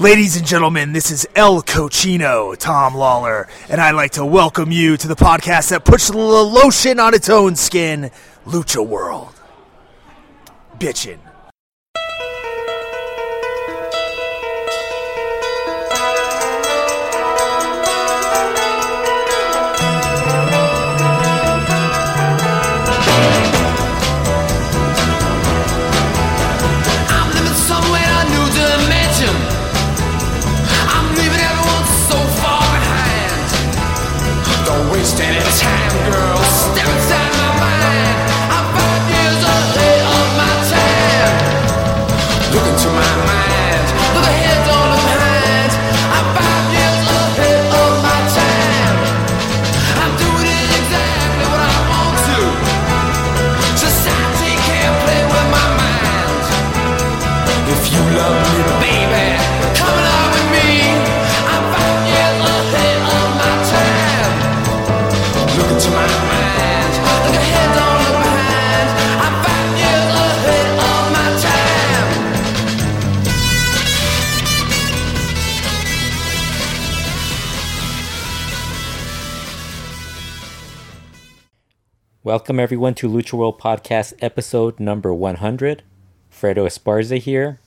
Ladies and gentlemen, this is El Cochino, Tom Lawler, and I'd like to welcome you to the podcast that puts the lotion on its own skin, Lucha World. Bitchin'. Welcome everyone to Lucha World Podcast episode number 100. Fredo Esparza here.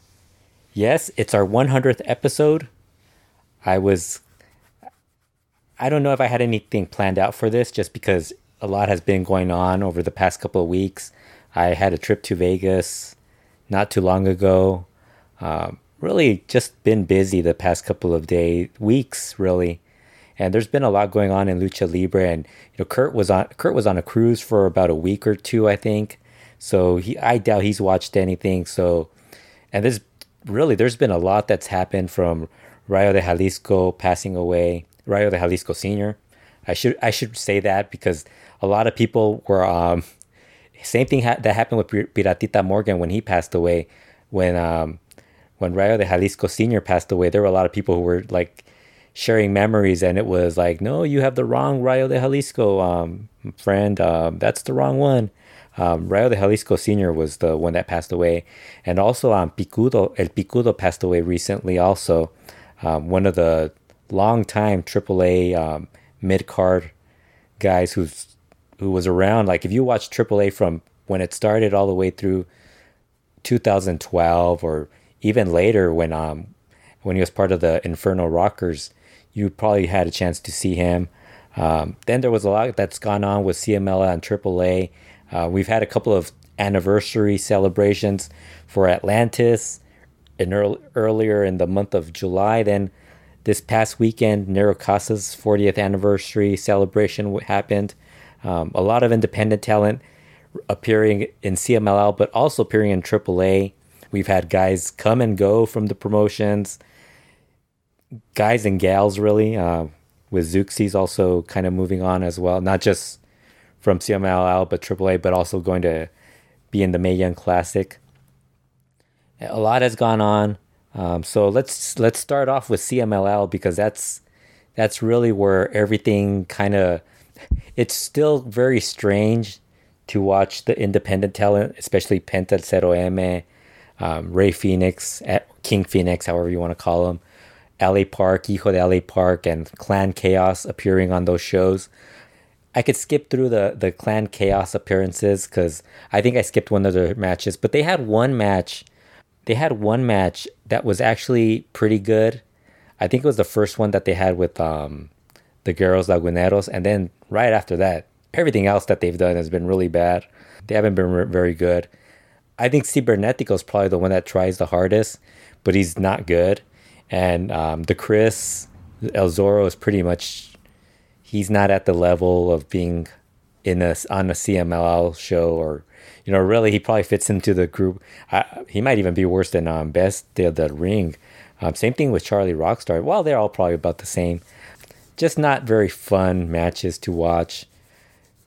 Yes, it's our 100th episode. I was I don't know if I had anything planned out for this just because a lot has been going on over the past couple of weeks. I had a trip to Vegas not too long ago. Um, really just been busy the past couple of days, weeks really and there's been a lot going on in lucha libre and you know kurt was on kurt was on a cruise for about a week or two i think. So he i doubt he's watched anything. So and there's really there's been a lot that's happened from rayo de jalisco passing away rayo de jalisco senior. I should i should say that because a lot of people were um same thing ha- that happened with piratita morgan when he passed away. When um when rayo de jalisco senior passed away there were a lot of people who were like sharing memories and it was like no you have the wrong rayo de jalisco um, friend um, that's the wrong one. Um, rayo de jalisco senior was the one that passed away. And also um, picudo el picudo passed away recently also. Um, one of the long time aaa um, mid-card guys who's who was around. Like if you watch aaa from when it started all the way through 2012 or even later when um when he was part of the Inferno Rockers, you probably had a chance to see him. Um, then there was a lot that's gone on with CMLL and AAA. Uh, we've had a couple of anniversary celebrations for Atlantis in earl- earlier in the month of July. Then this past weekend, Negro Casas' 40th anniversary celebration happened. Um, a lot of independent talent appearing in CMLL, but also appearing in AAA. We've had guys come and go from the promotions, guys and gals, really. Uh, with Zeuxis also kind of moving on as well, not just from CMLL, but AAA, but also going to be in the Mae Young Classic. A lot has gone on. Um, so let's let's start off with CMLL because that's that's really where everything kind of it's still very strange to watch the independent talent, especially Penta Zero M, um, Rey Fenix, King Phoenix, however you want to call him, LA Park, Hijo de LA Park, and Clan Chaos appearing on those shows. I could skip through the, the Clan Chaos appearances because I think I skipped one of their matches, but they had one match. They had one match that was actually pretty good. I think it was the first one that they had with um, the Guerreros Laguneros, and then right after that, everything else that they've done has been really bad. They haven't been re- very good. I think Cibernetico is probably the one that tries the hardest, but he's not good. And um, the Chris El Zorro is pretty much he's not at the level of being in a on a CMLL show or you know really he probably fits into the group. I, he might even be worse than um, Best the the Ring. Um, same thing with Charlie Rockstar. Well, they're all probably about the same. Just not very fun matches to watch.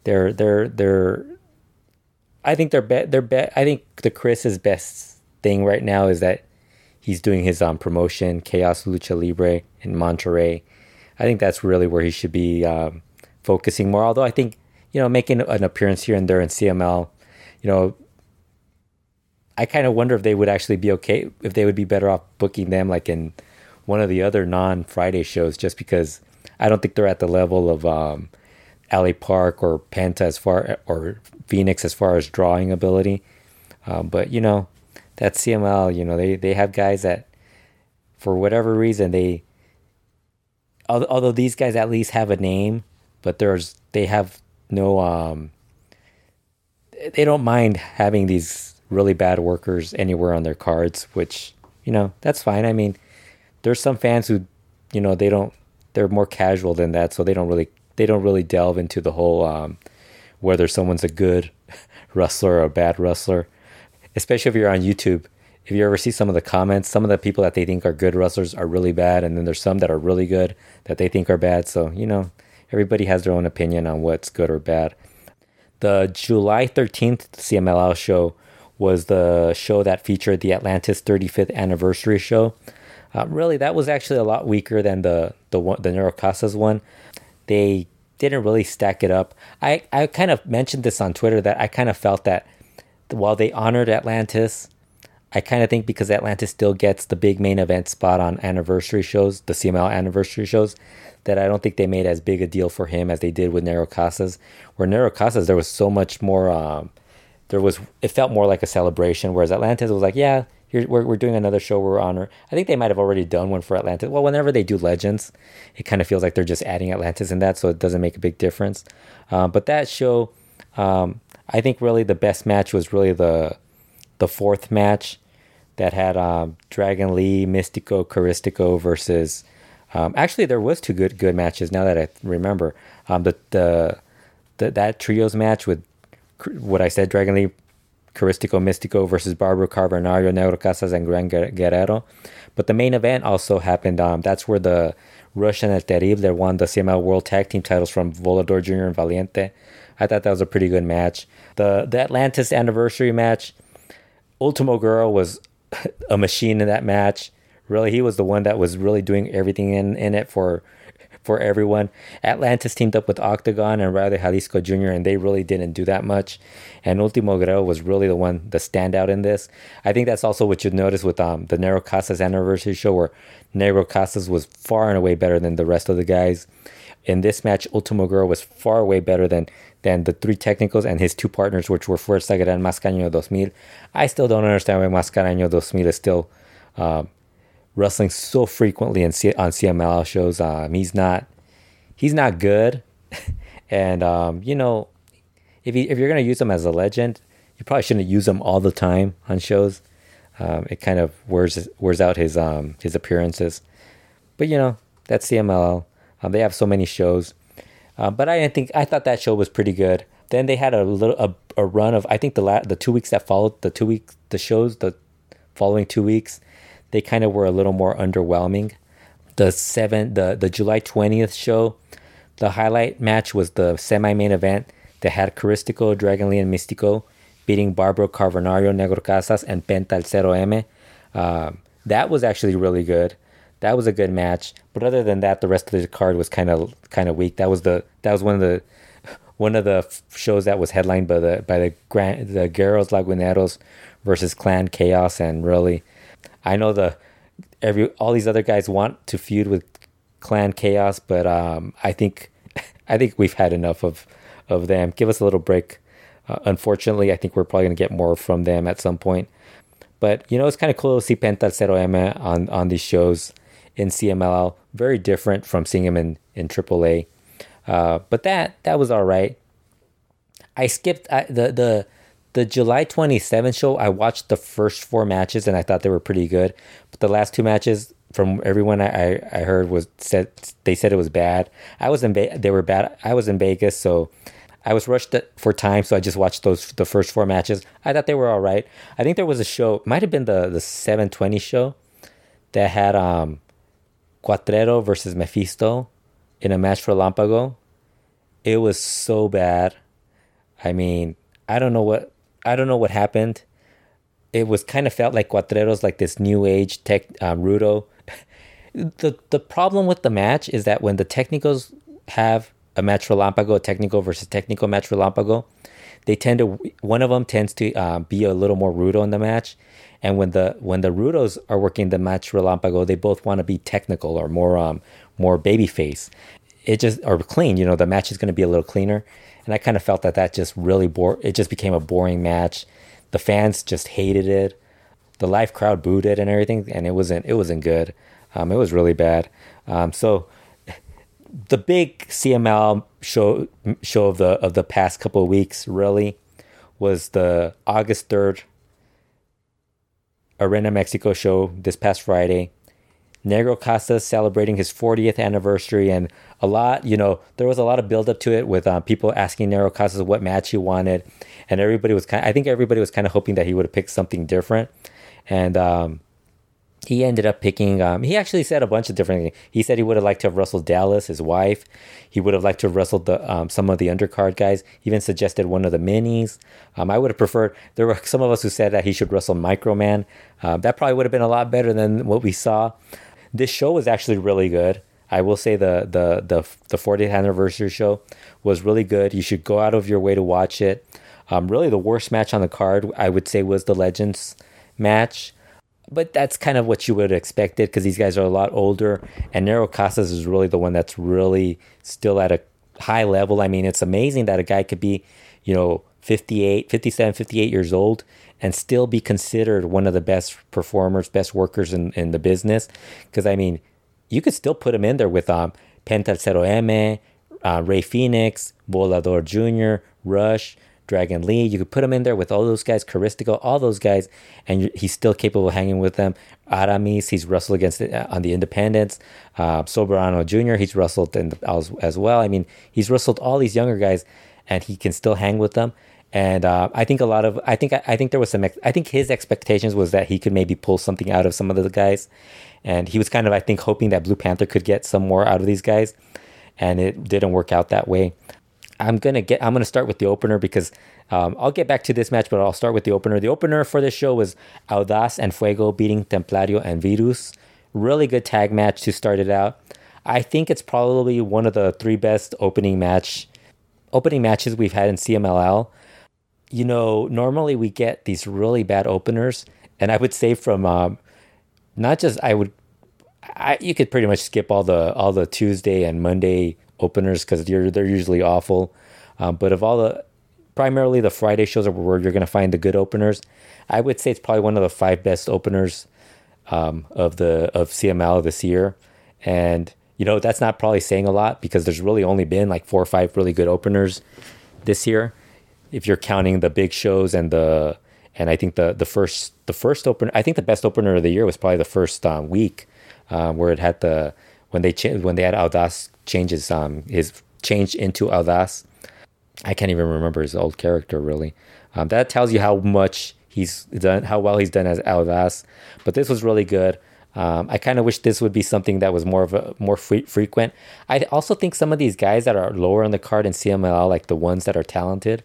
They're they're they're. I think they're be- they're be- I think the Chris's best thing right now is that he's doing his um promotion Chaos Lucha Libre in Monterrey. I think that's really where he should be um, focusing more. Although I think you know making an appearance here and there in CML, you know, I kind of wonder if they would actually be okay if they would be better off booking them like in one of the other non Friday shows just because I don't think they're at the level of um, LA Park or Penta as far or Phoenix as far as drawing ability. Um, but you know, that's CML. You know, they they have guys that for whatever reason they although these guys at least have a name, but there's they have no um they don't mind having these really bad workers anywhere on their cards, which you know that's fine. I mean, there's some fans who you know they don't they're more casual than that, so they don't really they don't really delve into the whole um, whether someone's a good wrestler or a bad wrestler, especially if you're on YouTube. If you ever see some of the comments, some of the people that they think are good wrestlers are really bad, and then there's some that are really good that they think are bad. So you know, everybody has their own opinion on what's good or bad. The July 13th CMLL show was the show that featured the Atlantis 35th anniversary show. Uh, really, that was actually a lot weaker than the the one, the Negro Casas one. They didn't really stack it up. I, I kind of mentioned this on Twitter that I kind of felt that while they honored Atlantis, I kind of think because Atlantis still gets the big main event spot on anniversary shows, the CML anniversary shows, that I don't think they made as big a deal for him as they did with Negro Casas. Where Negro Casas, there was so much more. Um, there was it felt more like a celebration, whereas Atlantis was like, yeah, we're, we're doing another show. We're honor. I think they might have already done one for Atlantis. Well, whenever they do Legends, it kind of feels like they're just adding Atlantis in that, so it doesn't make a big difference. Uh, but that show, um, I think really the best match was really the the fourth match that had um, Dragon Lee, Mystico, Caristico versus um, actually, there was two good good matches. Now that I remember, um, the, the the that trios match with what I said, Dragon Lee, Caristico, Mystico versus Barbaro Cavernario, Negro Casas, and Gran Guerrero. But the main event also happened. Um, that's where the Rush and El Terrible won the CML World Tag Team titles from Volador Jr. and Valiente. I thought that was a pretty good match. The the Atlantis anniversary match, Ultimo Guerrero was a machine in that match. Really, he was the one that was really doing everything in, in it for for everyone. Atlantis teamed up with Octagon and Rayo de Jalisco Jr., and they really didn't do that much. And Ultimo Guerrero was really the one, the standout in this. I think that's also what you notice with um, the Negro Casas anniversary show, where Negro Casas was far and away better than the rest of the guys. In this match, Ultimo Guerrero was far away better than than the three technicals and his two partners, which were Fuerza Gran Máscara Año 2000. I still don't understand why Máscara Año 2000 is still um, wrestling so frequently in C- on CML shows. Um, he's not he's not good, and um, you know if he, if you're gonna use him as a legend, you probably shouldn't use him all the time on shows. Um, it kind of wears wears out his um his appearances, but you know that's CMLL. Um, they have so many shows, uh, but I think I thought that show was pretty good. Then they had a little a, a run of I think the la- the two weeks that followed the two week the shows the following two weeks they kind of were a little more underwhelming. The seven, the the July twentieth show, the highlight match was the semi-main event that had Caristico, Dragon Lee, and Mystico beating Barbaro Cavernario, Negro Casas, and Penta El Cero M. Um, that was actually really good. That was a good match. But other than that, the rest of the card was kind of kind of weak. That was the that was one of the one of the shows that was headlined by the by the Grand the Guerreros Laguneros versus Clan Chaos, and really I know the every all these other guys want to feud with Clan Chaos, but um, I think I think we've had enough of of them. Give us a little break. Uh, unfortunately, I think we're probably gonna get more from them at some point. But you know, it's kind of cool to see Penta Cero M on on these shows in CMLL. Very different from seeing him in in AAA. Uh, but that that was all right. I skipped I, the the the July 27th show, I watched the first four matches and I thought they were pretty good. But the last two matches, from everyone I, I heard, was said they said it was bad. I was in they were bad. I was in Vegas, so I was rushed for time, so I just watched those the first four matches. I thought they were all right. I think there was a show, might have been the the 720 show, that had um, Cuatrero versus Mephisto in a match for Lampago. It was so bad. I mean, I don't know what I don't know what happened. It was kind of felt like Cuatreros, like this new age tech um, Rudo. the the problem with the match is that when the technicals have a match for Lampago, a technical versus technical match for Lampago, they tend to one of them tends to uh, be a little more Rudo in the match, And when the when the Rudos are working the match Relampago, they both want to be technical or more um more babyface. It just or clean. You know, the match is going to be a little cleaner. And I kind of felt that that just really bore. It just became a boring match. The fans just hated it. The live crowd booed it and everything, and it wasn't it wasn't good. Um, it was really bad. Um, so the big CML show show of the of the past couple of weeks really was the August third Arena Mexico show this past Friday. Negro Casas celebrating his 40th anniversary, and a lot, you know, there was a lot of build up to it with um, people asking Negro Casas what match he wanted, and everybody was kind. Of, I think everybody was kind of hoping that he would have picked something different, and um, he ended up picking. Um, he actually said a bunch of different things. He said he would have liked to have wrestled Dallas, his wife. He would have liked to have wrestled the um, some of the undercard guys. He even suggested one of the minis. Um, I would have preferred. There were some of us who said that he should wrestle Microman. Uh, that probably would have been a lot better than what we saw. This show was actually really good. I will say the the the the 40th anniversary show was really good. You should go out of your way to watch it. Um, really, the worst match on the card I would say was the Legends match but that's kind of what you would have expected because these guys are a lot older. And Negro Casas is really the one that's really still at a high level. I mean, it's amazing that a guy could be, you know, 58, 57, 58 years old and still be considered one of the best performers, best workers in, in the business. Because, I mean, you could still put him in there with um, Penta Cero M, uh, Rey Fenix, Volador Jr., Rush. Dragon Lee. You could put him in there with all those guys, Caristico, all those guys, and he's still capable of hanging with them. Aramis, he's wrestled against uh, on the Independents. Uh, Soberano Jr., he's wrestled in the, as, as well. I mean, he's wrestled all these younger guys, and he can still hang with them. And uh, I think a lot of I think I think there was some I think his expectations was that he could maybe pull something out of some of the guys, and he was kind of I think hoping that Blue Panther could get some more out of these guys, and it didn't work out that way. I'm gonna get. I'm gonna start with the opener because um, I'll get back to this match, but I'll start with the opener. The opener for this show was Audaz and Fuego beating Templario and Virus. Really good tag match to start it out. I think it's probably one of the three best opening match opening matches we've had in CMLL. You know, normally we get these really bad openers, and I would say from um, not just I would, I, you could pretty much skip all the all the Tuesday and Monday openers because they're they're usually awful. Um, but of all the primarily the Friday shows are where you're going to find the good openers. I would say it's probably one of the five best openers um, of the of CML this year, and you know that's not probably saying a lot because there's really only been like four or five really good openers this year, if you're counting the big shows and the and I think the the first the first opener I think the best opener of the year was probably the first um, week um, where it had the when they cha- when they had Audaz changes um his changed into Audaz. I can't even remember his old character really. Um, that tells you how much he's done, how well he's done as Audaz. But this was really good. Um, I kind of wish this would be something that was more of a more frequent. I also think some of these guys that are lower on the card in CMLL, like the ones that are talented,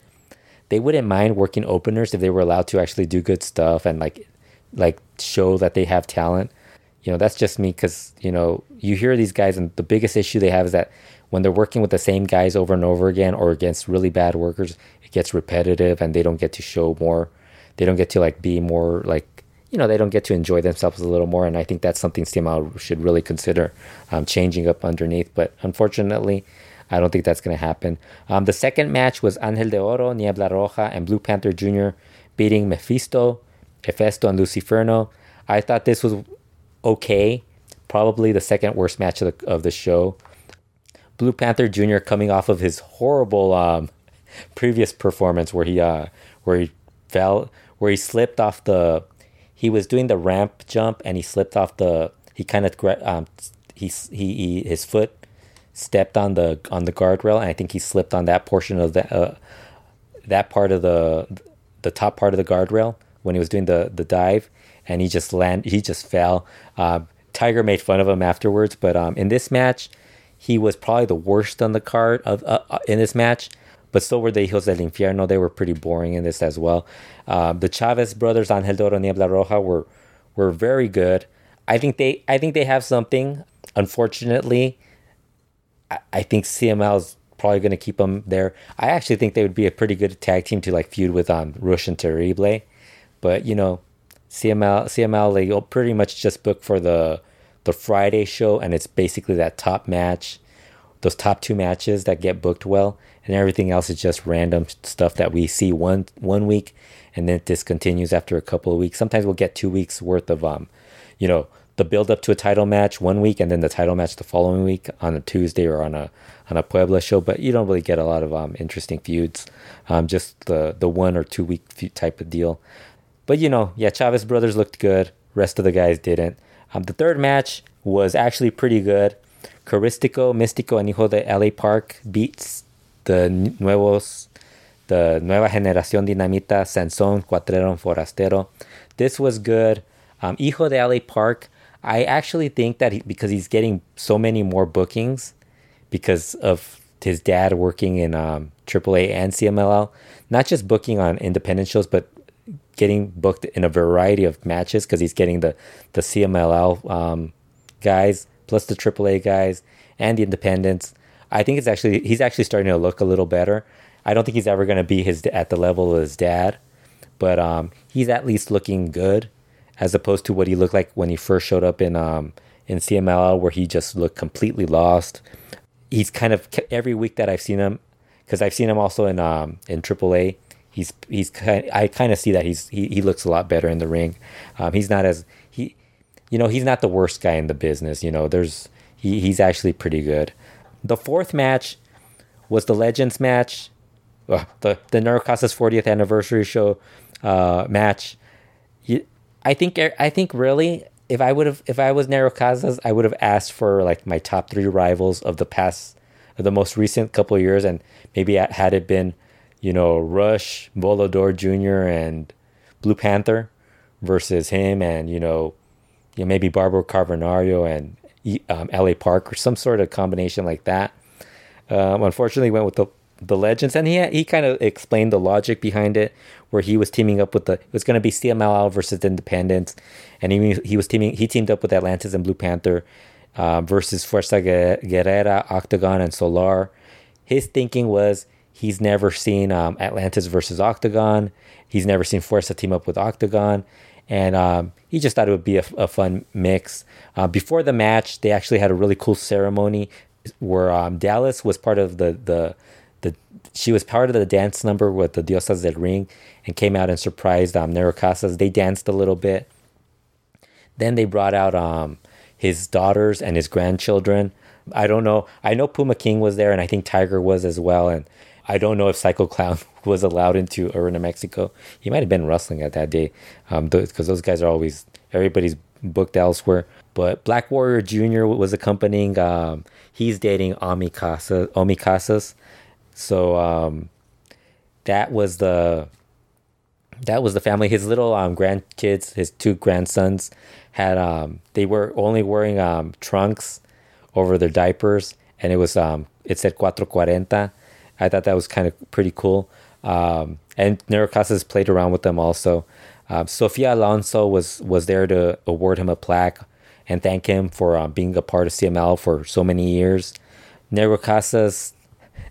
they wouldn't mind working openers if they were allowed to actually do good stuff and like like show that they have talent you know that's just me because you know you hear these guys and the biggest issue they have is that when they're working with the same guys over and over again or against really bad workers it gets repetitive and they don't get to show more they don't get to like be more like you know they don't get to enjoy themselves a little more and i think that's something CML should really consider um, changing up underneath but unfortunately i don't think that's going to happen um, the second match was angel de oro niebla roja and blue panther jr beating mephisto hefesto and luciferno i thought this was okay. Probably the second worst match of the, of the show. Blue Panther Jr. coming off of his horrible um, previous performance where he uh, where he fell where he slipped off the he was doing the ramp jump and he slipped off the he kind of um, he, he he his foot stepped on the on the guardrail and I think he slipped on that portion of the uh, that part of the the top part of the guardrail when he was doing the the dive and he just land he just fell. Uh, Tiger made fun of him afterwards, but um, in this match, he was probably the worst on the card of uh, uh in this match. But so were the Hijos del Infierno. They were pretty boring in this as well. Uh, the Chavez brothers, Angel de Oro, Niebla Roja, were were very good. I think they I think they have something. Unfortunately, I, I think CML is probably going to keep them there. I actually think they would be a pretty good tag team to like feud with um, Rush and Terrible. But you know, CML CML they pretty much just book for the the Friday show, and it's basically that top match, those top two matches that get booked well, and everything else is just random stuff that we see one one week, and then it discontinues after a couple of weeks. Sometimes we'll get two weeks worth of um, you know, the build up to a title match one week, and then the title match the following week on a Tuesday or on a on a Puebla show. But you don't really get a lot of um interesting feuds, um, just the the one or two week type of deal. But you know, yeah, Chavez brothers looked good. Rest of the guys didn't. Um, the third match was actually pretty good. Caristico, Místico, and Hijo de LA Park beats the nuevos, the nueva generación dinamita, Sansón, Cuatrero, Forastero. This was good. Um, Hijo de LA Park, I actually think that he, because he's getting so many more bookings because of his dad working in um, AAA and CMLL, not just booking on independent shows, but getting booked in a variety of matches because he's getting the the CMLL um, guys plus the AAA guys and the independents. I think it's actually he's actually starting to look a little better. I don't think he's ever going to be his at the level of his dad, but um, he's at least looking good as opposed to what he looked like when he first showed up in um, in CMLL, where he just looked completely lost. He's kind of every week that I've seen him, because I've seen him also in um, in AAA he's he's kind I kind of see that he's he, he looks a lot better in the ring. Um, he's not as he you know he's not the worst guy in the business. You know there's he, he's actually pretty good. The fourth match was the Legends match, uh, the the Negro Casas 40th anniversary show uh, match. I think I think really if I would have if I was Negro Casas I would have asked for like my top three rivals of the past of the most recent couple of years and maybe had it been you know, Rush, Volador Jr., and Blue Panther versus him and, you know, you know maybe Barbaro Cavernario and um, LA Park or some sort of combination like that. Um, unfortunately, went with the the legends, and he he kind of explained the logic behind it, where he was teaming up with the it was going to be CMLL versus Independence, and he he was teaming he teamed up with Atlantis and Blue Panther uh, versus Fuerza Guerrera, Octagon, and Solar. His thinking was He's never seen um, Atlantis versus Octagon. He's never seen Fuerza team up with Octagon. And um, he just thought it would be a, a fun mix. Uh, before the match, they actually had a really cool ceremony where um, Dallas was part of the, the, the, she was part of the dance number with the Diosas del Ring and came out and surprised um, Negro Casas. They danced a little bit. Then they brought out um, his daughters and his grandchildren. I don't know. I know Puma King was there, and I think Tiger was as well. And I don't know if Psycho Clown was allowed into Arena Mexico. He might have been wrestling at that day, because um, those guys are always everybody's booked elsewhere. But Black Warrior Jr. was accompanying. Um, he's dating Ami, Casa, Omi Casas, so um, that was the that was the family. His little um, grandkids, his two grandsons, had um, they were only wearing um, trunks over their diapers, and it was um, it said cuatro cuarenta I thought that was kind of pretty cool. Um, and Negro Casas played around with them also. Um, Sofia Alonso was was there to award him a plaque and thank him for um, being a part of CML for so many years. Negro Casas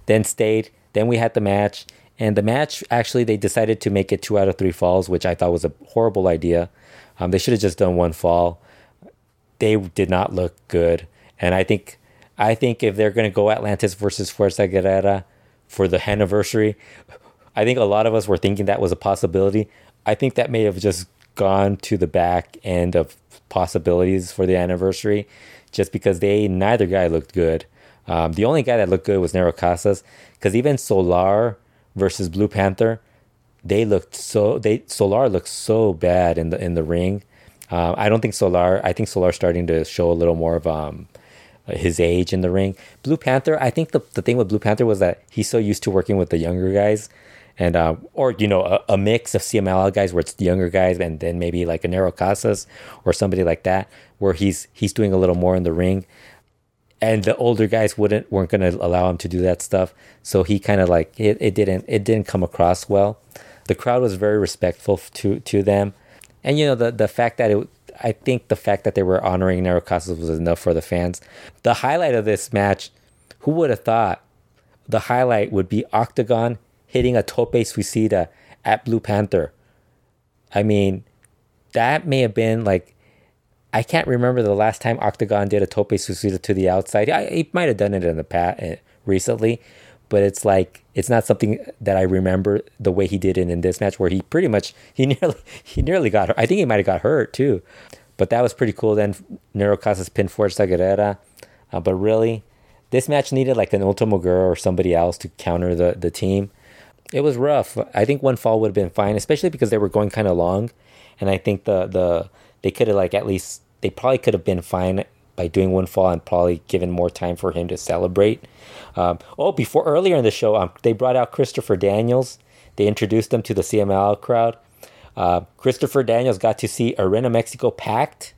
then stayed. Then we had the match, and the match actually they decided to make it two out of three falls, which I thought was a horrible idea. Um, they should have just done one fall. They did not look good, and I think I think if they're going to go Atlantis versus Fuerza Guerrera, for the anniversary. I think a lot of us were thinking that was a possibility. I think that may have just gone to the back end of possibilities for the anniversary just because they neither guy looked good. Um, the only guy that looked good was Negro Casas because even Solar versus Blue Panther, they looked so they Solar looked so bad in the in the ring. Uh, I don't think Solar. I think Solar starting to show a little more of um, his age in the ring. Blue Panther, I think the, the thing with Blue Panther was that he's so used to working with the younger guys and uh, or you know a, a, mix of CMLL guys where it's the younger guys and then maybe like a Negro Casas or somebody like that where he's he's doing a little more in the ring. And the older guys wouldn't weren't going to allow him to do that stuff. So he kind of like it, it didn't it didn't come across well. The crowd was very respectful to to them. And you know the the fact that it I think the fact that they were honoring Negro Casas was enough for the fans. The highlight of this match, who would have thought the highlight would be Octagon hitting a tope suicida at Blue Panther? I mean, that may have been like I can't remember the last time Octagon did a tope suicida to the outside. I, he might have done it in the past eh, recently, but it's like it's not something that I remember the way he did it in this match, where he pretty much he nearly he nearly got hurt. I think he might have got hurt too, but that was pretty cool. Then Negro Casas pin Fuerza Guerrera, uh, but really, this match needed like an Ultimo Guerrero or somebody else to counter the the team. It was rough. I think one fall would have been fine, especially because they were going kind of long, and I think the the they could have like at least they probably could have been fine by doing one fall and probably given more time for him to celebrate. Um, oh, before earlier in the show, um, they brought out Christopher Daniels. They introduced him to the CML crowd. Uh, Christopher Daniels got to see Arena Mexico packed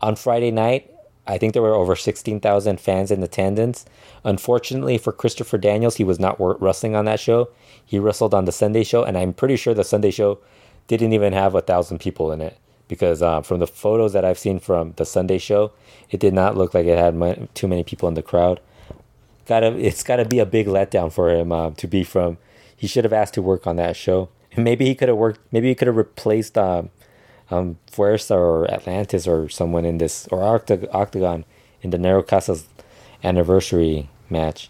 on Friday night. I think there were over 16,000 fans in attendance. Unfortunately for Christopher Daniels, he was not wrestling on that show. He wrestled on the Sunday show, and I'm pretty sure the Sunday show didn't even have a thousand people in it because uh, from the photos that I've seen from the Sunday show, it did not look like it had too many people in the crowd. Gotta, it's got to be a big letdown for him uh, to be from. He should have asked to work on that show. Maybe he could have worked. Maybe he could have replaced um, um, Fuerza or Atlantis or someone in this or Octagon in the Negro Casas anniversary match.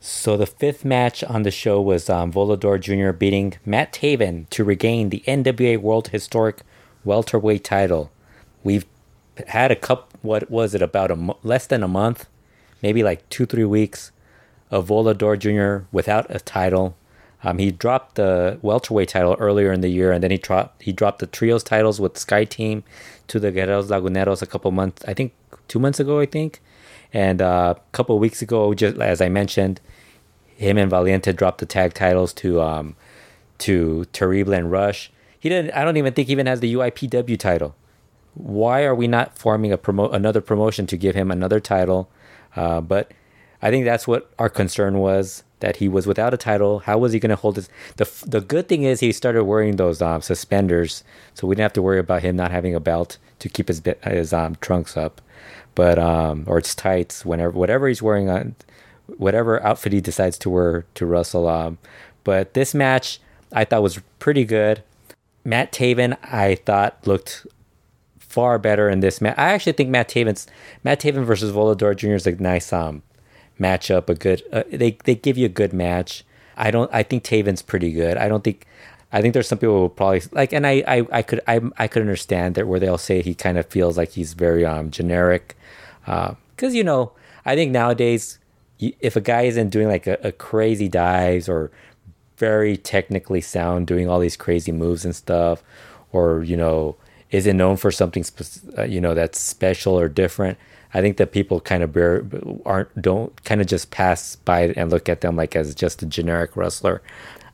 So the fifth match on the show was um, Volador Jr. beating Matt Taven to regain the NWA World Historic welterweight title. We've had a cup. What was it? About a less than a month, maybe like two three weeks, of Volador Jr. without a title. Um, he dropped the welterweight title earlier in the year, and then he dropped he dropped the trios titles with Sky Team to the Guerreros Laguneros a couple months. I think two months ago. I think, and uh, a couple weeks ago, just as I mentioned, him and Valiente dropped the tag titles to um, to Terrible and Rush. He didn't. I don't even think he even has the UIPW title. Why are we not forming a promo another promotion to give him another title? Uh, but I think that's what our concern was that he was without a title. How was he going to hold his? The the good thing is he started wearing those um, suspenders, so we didn't have to worry about him not having a belt to keep his his um, trunks up, but um or its tights whenever whatever he's wearing on whatever outfit he decides to wear to wrestle. Um, but this match I thought was pretty good. Matt Taven, I thought looked far better in this match. I actually think Matt Taven's Matt Taven versus Volador Jr. is a nice um matchup. A good uh, they they give you a good match. I don't. I think Taven's pretty good. I don't think. I think there's some people who probably like, and I, I, I could, I, I could understand that where they'll say he kind of feels like he's very um generic, because uh, you know, I think nowadays, if a guy isn't doing like a, a crazy dives or very technically sound, doing all these crazy moves and stuff, or you know, isn't known for something spe- uh, you know that's special or different. I think that people kind of bear, aren't don't kind of just pass by and look at them like as just a generic wrestler.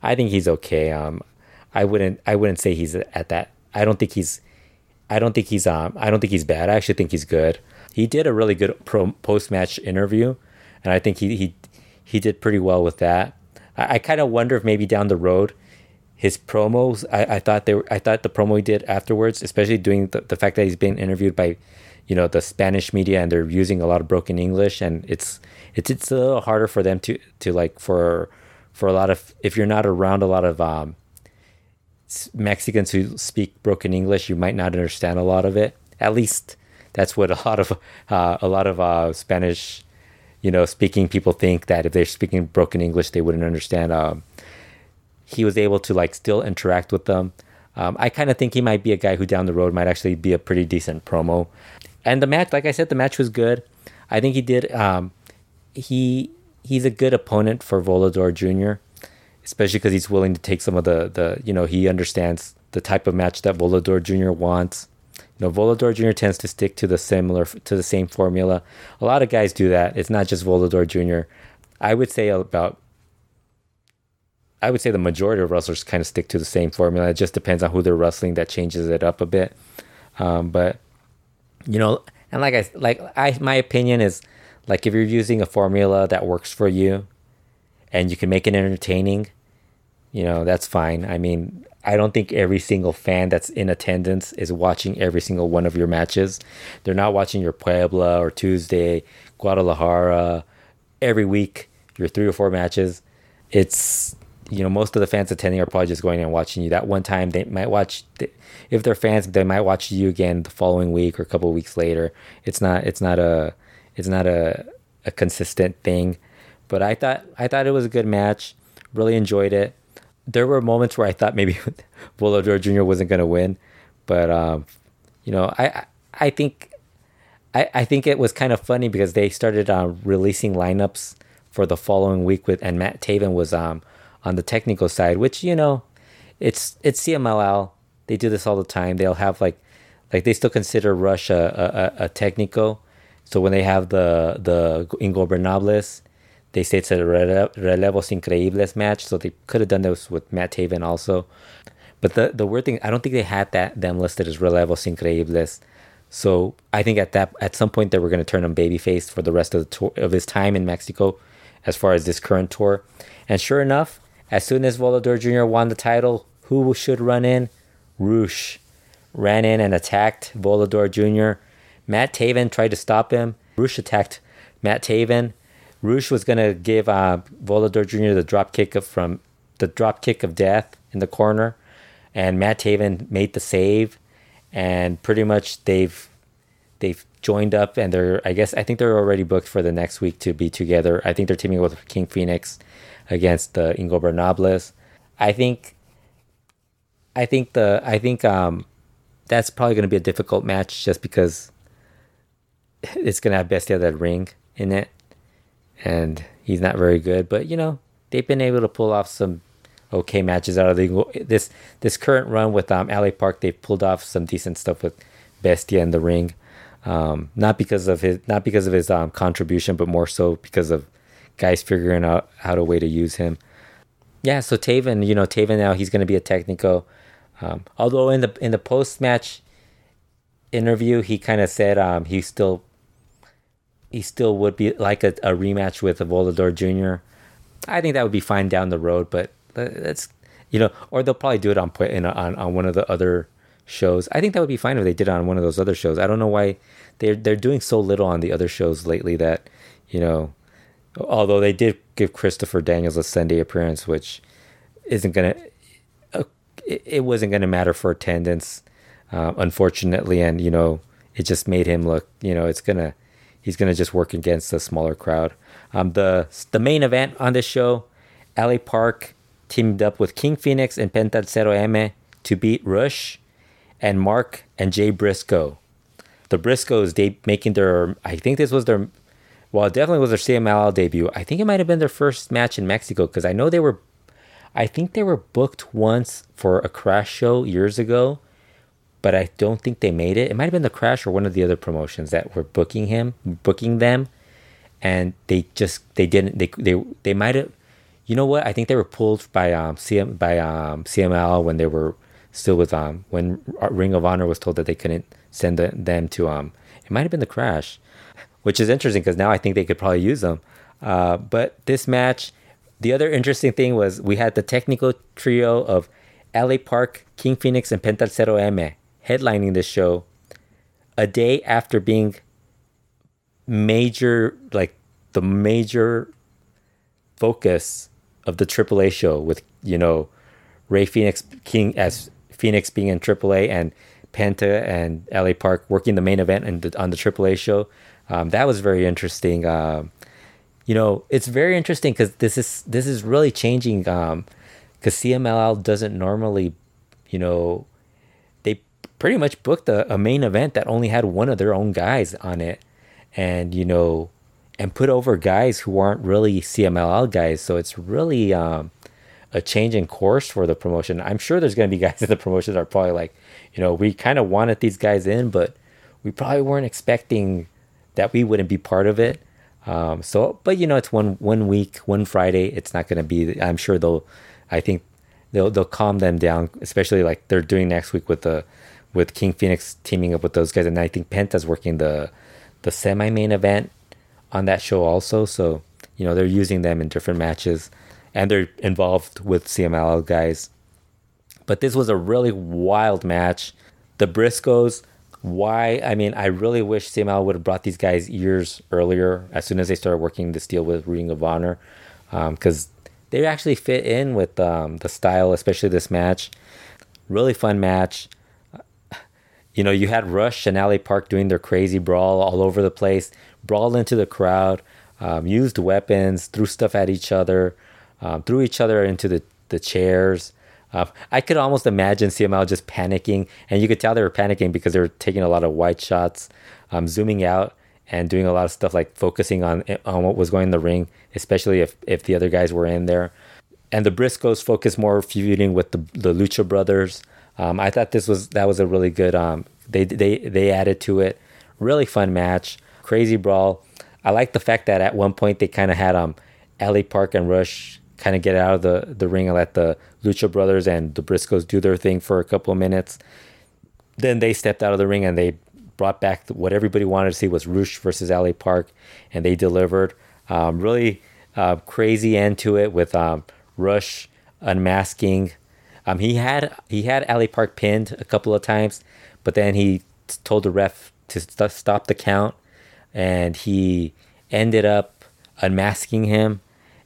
I think he's okay. Um, I wouldn't I wouldn't say he's at that. I don't think he's I don't think he's um I don't think he's bad. I actually think he's good. He did a really good pro post match interview, and I think he he he did pretty well with that. I, I kind of wonder if maybe down the road, his promos. I, I thought they were, I thought the promo he did afterwards, especially doing the, the fact that he's being interviewed by, you know, the Spanish media and they're using a lot of broken English and it's it's it's a little harder for them to to like for for a lot of if you're not around a lot of um, Mexicans who speak broken English, you might not understand a lot of it. At least that's what a lot of uh, a lot of uh, Spanish you know, speaking people think that if they're speaking broken English, they wouldn't understand. Um, he was able to like still interact with them. Um, I kind of think he might be a guy who down the road might actually be a pretty decent promo. And the match, like I said, the match was good. I think he did. Um, he he's a good opponent for Volador Jr., especially because he's willing to take some of the the you know he understands the type of match that Volador Jr. wants. Know, Volador Jr. tends to stick to the similar to the same formula. A lot of guys do that. It's not just Volador Jr. I would say about I would say the majority of wrestlers kind of stick to the same formula. It just depends on who they're wrestling that changes it up a bit. Um, but you know, and like I like I my opinion is like if you're using a formula that works for you and you can make it entertaining, you know, that's fine. I mean, I don't think every single fan that's in attendance is watching every single one of your matches. They're not watching your Puebla or Tuesday, Guadalajara every week, your three or four matches. It's you know most of the fans attending are probably just going and watching you that one time. They might watch if they're fans, they might watch you again the following week or a couple weeks later. It's not it's not a it's not a a consistent thing. But I thought I thought it was a good match. Really enjoyed it. There were moments where I thought maybe Volador Jr. wasn't gonna win, but um, you know I I think I, I think it was kind of funny because they started uh, releasing lineups for the following week with and Matt Taven was um on the technical side, which you know, it's it's CMLL. They do this all the time. They'll have like like they still consider Rush a, a, a technical. So when they have the the Ingobernables, they say it's a relevos increíbles match. So they could have done this with Matt Taven also. But the the weird thing, I don't think they had that them listed as relevos increíbles. So I think at that at some point they were going to turn him babyface for the rest of the tour of his time in Mexico, as far as this current tour. And sure enough, as soon as Volador Jr. won the title, who should run in? Rush ran in and attacked Volador Jr. Matt Taven tried to stop him. Rush attacked Matt Taven. Rush was gonna give uh, Volador Jr. the drop kick of from the drop kick of death in the corner, and Matt Taven made the save, and pretty much they've they've joined up and they're I guess I think they're already booked for the next week to be together. I think they're teaming with King Phoenix against the Ingobernables. I think I think the I think um that's probably going to be a difficult match just because it's going to have Bestia del Ring in it and he's not very good, but you know, they've been able to pull off some okay matches out of the this this current run with um Park. They've pulled off some decent stuff with Bestia in the ring. Um, not because of his not because of his um, contribution, but more so because of guys figuring out how to way to use him. Yeah, so Taven, you know, Taven now he's going to be a technico. Um, although in the in the post match interview, he kind of said um, he still he still would be like a, a rematch with Volador Jr. I think that would be fine down the road, but that's you know, or they'll probably do it on on on one of the other shows. I think that would be fine if they did it on one of those other shows. I don't know why they're they're doing so little on the other shows lately that you know Although they did give Christopher Daniels a Sunday appearance, which isn't gonna, uh, it, it, wasn't gonna matter for attendance, uh, unfortunately, and you know it just made him look, you know, it's gonna, he's gonna just work against a smaller crowd. Um, the the main event on this show, LA Park teamed up with King Phoenix and Penta Zero M to beat Rush and Mark and Jay Briscoe. The Briscoes they making their I think this was their well, it definitely was their CMLL debut. I think it might have been their first match in Mexico because I know they were, I think they were booked once for a Crash show years ago, but I don't think they made it. It might have been the Crash or one of the other promotions that were booking him, booking them, and they just they didn't they they they might have, you know what? I think they were pulled by um CM by um CML when they were still with um when Ring of Honor was told that they couldn't send the, them to um it might have been the Crash which is interesting because now I think they could probably use them. Uh, but this match, the other interesting thing was we had the technical trio of LA Park, King Phoenix, and Penta Zero M headlining this show a day after being major, like the major focus of the AAA show with, you know, Rey Fenix King as Phoenix being in AAA and Penta and LA Park working the main event the, on the AAA show um, that was very interesting. Uh, you know, it's very interesting because this is this is really changing. Because um, CMLL doesn't normally, you know, pretty much booked a, a main event that only had one of their own guys on it, and you know, and put over guys who aren't really CMLL guys. So it's really um, a change in course for the promotion. I'm sure there's going to be guys in the promotions are probably like, you know, we kind of wanted these guys in, but we probably weren't expecting that we wouldn't be part of it. Um, so, but you know, it's one one week, one Friday. It's not going to be. I'm sure they'll. I think they'll they'll calm them down, especially like they're doing next week with the with King Phoenix teaming up with those guys, and I think Penta's working the the semi main event on that show also. So you know they're using them in different matches, and they're involved with CMLL guys. But this was a really wild match. The Briscoes why I mean I really wish CML would have brought these guys years earlier as soon as they started working this deal with Ring of Honor because um, they actually fit in with um, the style, especially this match. Really fun match. You know, you had Rush and LA Park doing their crazy brawl all over the place, brawled into the crowd, um, used weapons, threw stuff at each other, um, threw each other into the, the chairs. Uh, I could almost imagine CML just panicking, and you could tell they were panicking because they were taking a lot of wide shots, um, zooming out, and doing a lot of stuff like focusing on on what was going in the ring, especially if if the other guys were in there. And the Briscoes focused more feuding with the the Lucha Brothers. Um, I thought this was that was a really good. Um, they they they added to it. Really fun match, crazy brawl. I like the fact that at one point they kind of had um, LA Park and Rush kind of get out of the the ring and let the Lucha Brothers and the Briscoes do their thing for a couple of minutes. Then they stepped out of the ring and they brought back what everybody wanted to see was Rush versus LA Park, and they delivered. Um, really uh, crazy end to it with um, Rush unmasking. Um, he had he had LA Park pinned a couple of times, but then he told the ref to st- stop the count, and he ended up unmasking him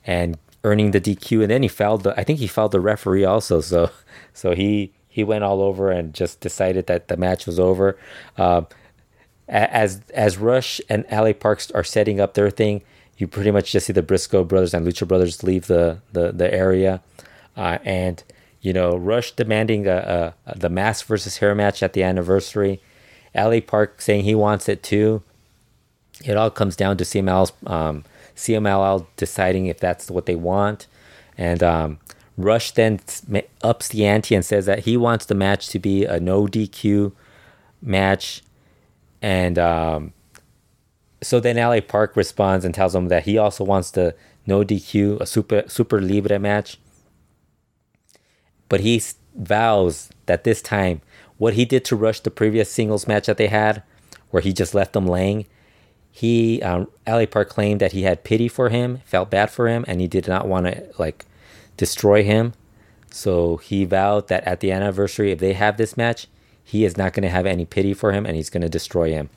and earning the DQ. And then he fouled the I think he fouled the referee also. So so he he went all over and just decided that the match was over. Uh, as as Rush and LA Parks are setting up their thing, you pretty much just see the Briscoe brothers and Lucha brothers leave the the, the area, uh, and you know Rush demanding a, a, the mask versus hair match at the anniversary, LA Park saying he wants it too. It all comes down to CML's um, CMLL deciding if that's what they want, and um, Rush then ups the ante and says that he wants the match to be a no DQ match and um, so then LA Park responds and tells him that he also wants the no DQ, a super super libre match. But he vows that this time, what he did to rush the previous singles match that they had, where he just left them laying, he um, LA Park claimed that he had pity for him, felt bad for him, and he did not want to like destroy him. So he vowed that at the anniversary, if they have this match, he is not going to have any pity for him and he's going to destroy him.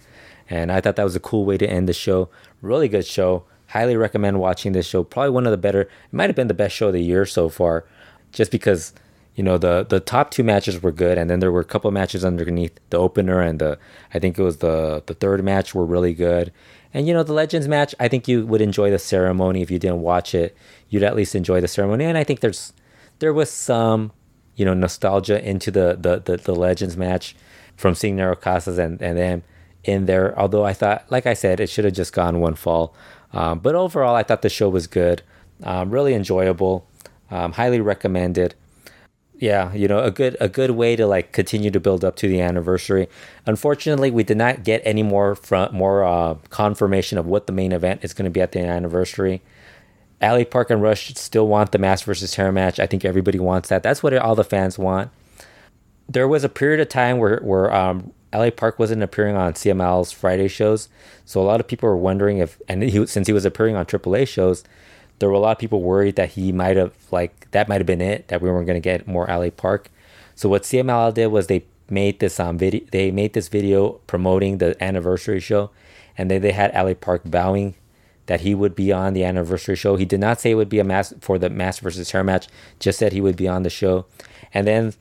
And I thought that was a cool way to end the show. Really good show. Highly recommend watching this show. Probably one of the better, it might have been the best show of the year so far, just because you know the the top two matches were good and then there were a couple of matches underneath the opener and the i think it was the the third match were really good and you know the legends match i think you would enjoy the ceremony if you didn't watch it you'd at least enjoy the ceremony and i think there's there was some you know nostalgia into the the the, the legends match from seeing Negro Casas and and them in there. Although I thought, like I said, it should have just gone one fall. Um, but overall, I thought the show was good, um, really enjoyable, um, highly recommended. Yeah, you know, a good a good way to like continue to build up to the anniversary. Unfortunately, we did not get any more front more uh, confirmation of what the main event is going to be at the anniversary. LA Park and Rush still want the mask versus hair match. I think everybody wants that. That's what all the fans want. There was a period of time where where um, LA Park wasn't appearing on CML's Friday shows, so a lot of people were wondering if, and he, since he was appearing on AAA shows, there were a lot of people worried that he might have like that might have been it that we weren't going to get more LA Park. So what CML did was they made this um video they made this video promoting the anniversary show, and then they had LA Park bowing that he would be on the anniversary show. He did not say it would be a mass for the mask versus hair match, just said he would be on the show. And then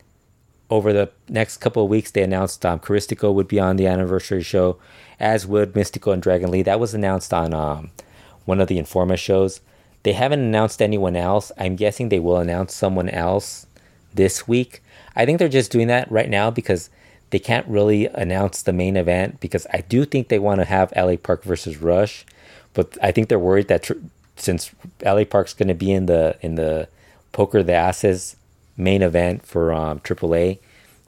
over the next couple of weeks, they announced um, Caristico would be on the anniversary show, as would Mystico and Dragon Lee. That was announced on um, one of the Informa shows. They haven't announced anyone else. I'm guessing they will announce someone else this week. I think they're just doing that right now because they can't really announce the main event because I do think they want to have LA Park versus Rush but I think they're worried that tr- since LA Park's going to be in the in the Poker de Ases main event for um, AAA,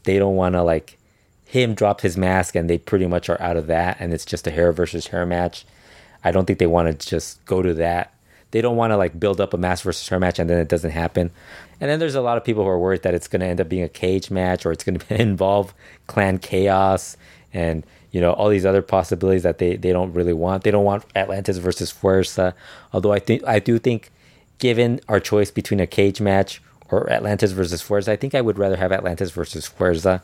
they don't want to like him drop his mask and they pretty much are out of that and it's just a hair versus hair match. I don't think they want to just go to that. They don't want to like build up a mask versus her match and then it doesn't happen. And then there's a lot of people who are worried that it's going to end up being a cage match or it's going to involve clan chaos and you know all these other possibilities that they they don't really want. They don't want Atlantis versus Fuerza. Although I think I do think, given our choice between a cage match or Atlantis versus Fuerza, I think I would rather have Atlantis versus Fuerza,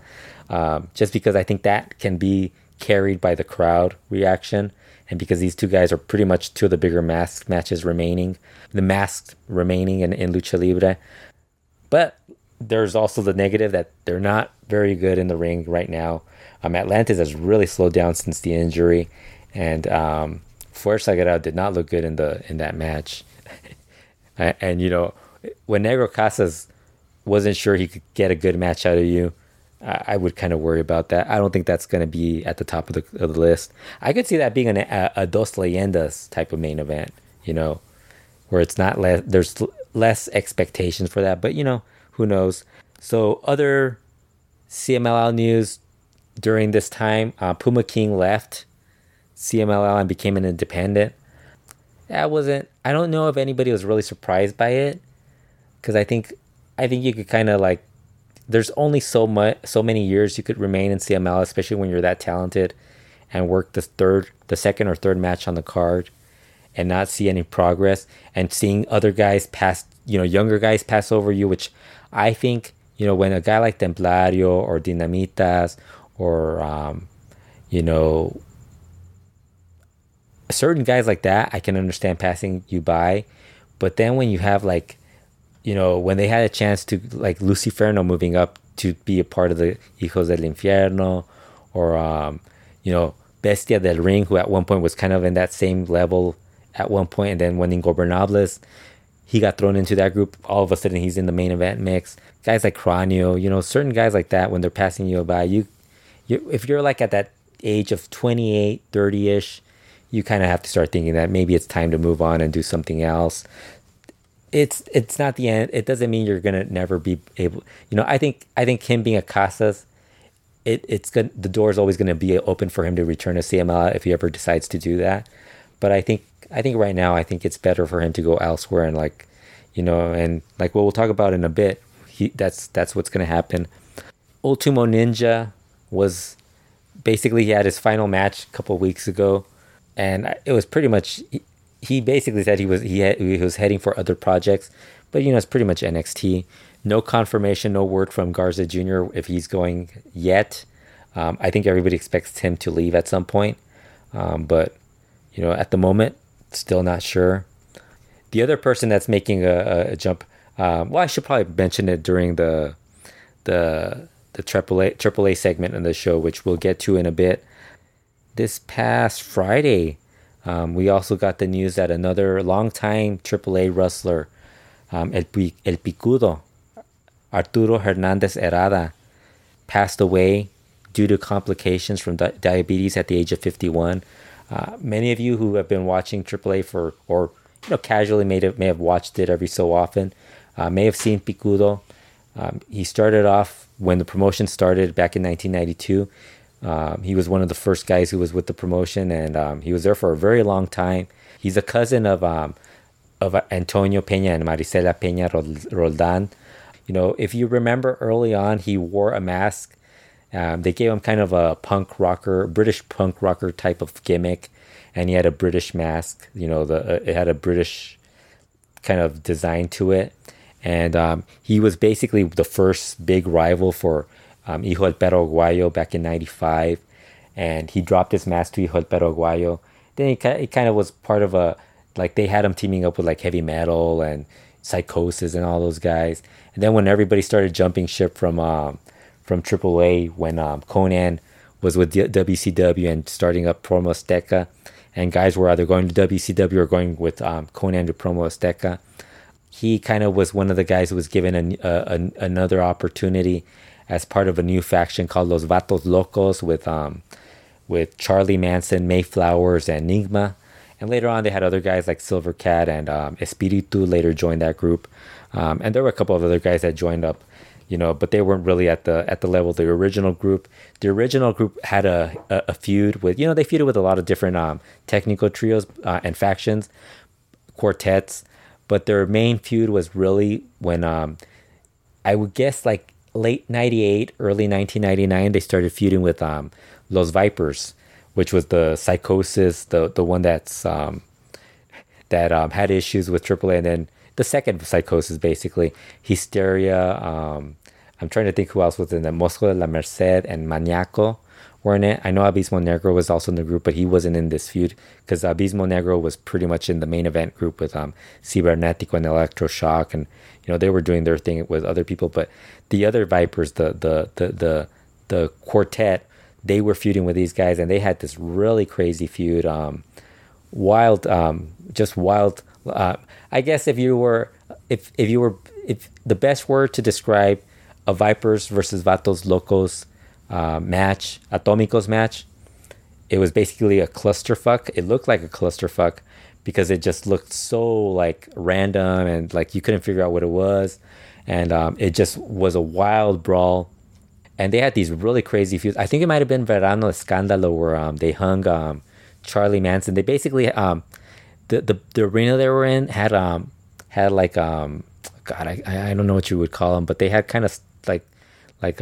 um, just because I think that can be carried by the crowd reaction, and because these two guys are pretty much two of the bigger masked matches remaining, the masked remaining in, in Lucha Libre. But there's also the negative that they're not very good in the ring right now. Um, Atlantis has really slowed down since the injury, and um, Fuerza Sagrada did not look good in the in that match. and, and, you know, when Negro Casas wasn't sure he could get a good match out of you, I, I would kind of worry about that. I don't think that's going to be at the top of the, of the list. I could see that being an, a, a Dos Leyendas type of main event, you know, where it's not less, there's less expectations for that, but you know, who knows? So, other CMLL news during this time uh, Puma King left CMLL and became an independent. That wasn't, I don't know if anybody was really surprised by it because I think, I think you could kind of like, there's only so much, so many years you could remain in CML, especially when you're that talented and work the third, the second or third match on the card and not see any progress and seeing other guys pass, you know, younger guys pass over you, which I think, you know, when a guy like Templario or Dinamitas or, um, you know, certain guys like that, I can understand passing you by. But then when you have like, you know, when they had a chance to like Luciferno moving up to be a part of the Hijos del Infierno or, um, you know, Bestia del Ring, who at one point was kind of in that same level at one point, and then when Ingobernables, he got thrown into that group. All of a sudden, he's in the main event mix. Guys like Kraneo, you know, certain guys like that, when they're passing you by, you, you if you're like at that age of 28, 30 ish, you kind of have to start thinking that maybe it's time to move on and do something else. It's it's not the end. It doesn't mean you're gonna never be able. You know, I think I think him being a Casas, it it's good. The door is always gonna be open for him to return to CML if he ever decides to do that. But I think I think right now I think it's better for him to go elsewhere and like, you know, and like what we'll talk about in a bit. He that's that's what's gonna happen. Ultimo Ninja was basically he had his final match a couple weeks ago, and it was pretty much he, basically said he was he, had, he was heading for other projects, but you know it's pretty much NXT. No confirmation, no word from Garza Jr. if he's going yet. Um, I think everybody expects him to leave at some point, um, but you know at the moment still not sure. The other person that's making a, a jump, um, well, I should probably mention it during the the the AAA AAA segment in the show, which we'll get to in a bit. This past Friday, um, we also got the news that another longtime AAA wrestler, um, El, El Picudo, Arturo Hernandez Herrada, passed away due to complications from di- diabetes at the age of 51. Uh, many of you who have been watching AAA for, or you know, casually may have, may have watched it every so often, uh, may have seen Picudo. Um, he started off when the promotion started back in 1992. Um, he was one of the first guys who was with the promotion, and um, he was there for a very long time. He's a cousin of um, of Antonio Peña and Marisela Peña Roldan. You know, if you remember early on, he wore a mask um, they gave him kind of a punk rocker, British punk rocker type of gimmick, and he had a British mask. You know, the uh, it had a British kind of design to it, and um, he was basically the first big rival for um, Hijo del Perro Aguayo back in '95, and he dropped his mask to Hijo del Perro Aguayo. Then it, kind of was part of a like they had him teaming up with like heavy metal and Psicosis and all those guys. And then when everybody started jumping ship from um, from AAA when um, Konnan was with WCW and starting up Promo Azteca, and guys were either going to WCW or going with um, Konnan to Promo Azteca. He kind of was one of the guys who was given another opportunity as part of a new faction called Los Vatos Locos with um, with Charly Manson, May Flowers, and Nygma. And later on, they had other guys like Silver Cat and um, Espiritu later joined that group. Um, and there were a couple of other guys that joined up you know, but they weren't really at the at the level of the original group. The original group had a, a, a feud with, you know, they feuded with a lot of different um, technical trios uh, and factions, quartets, but their main feud was really when um, I would guess like late '98, early 1999, they started feuding with um, Los Vipers, which was the Psicosis, the the one that's um, that um, had issues with AAA, and then the second Psicosis basically Histeria um, I'm trying to think who else was in the Mosco de la Merced and Maniaco were in it. I know Abismo Negro was also in the group, but he wasn't in this feud because Abismo Negro was pretty much in the main event group with um, Cibernetico and Electroshock, and you know they were doing their thing with other people. But the other Vipers, the the the the the quartet, they were feuding with these guys, and they had this really crazy feud. Um, wild, um, just wild. Uh, I guess if you were, if if you were, if the best word to describe a Vipers versus Vatos Locos uh, match, Atomicos match, it was basically a clusterfuck. It looked like a clusterfuck because it just looked so like random and like you couldn't figure out what it was, and um, it just was a wild brawl. And they had these really crazy feuds. I think it might have been Verano Escándalo where um, they hung um, Charly Manson. They basically um, the, the the arena they were in had um had like um God I I don't know what you would call them, but they had kind of like like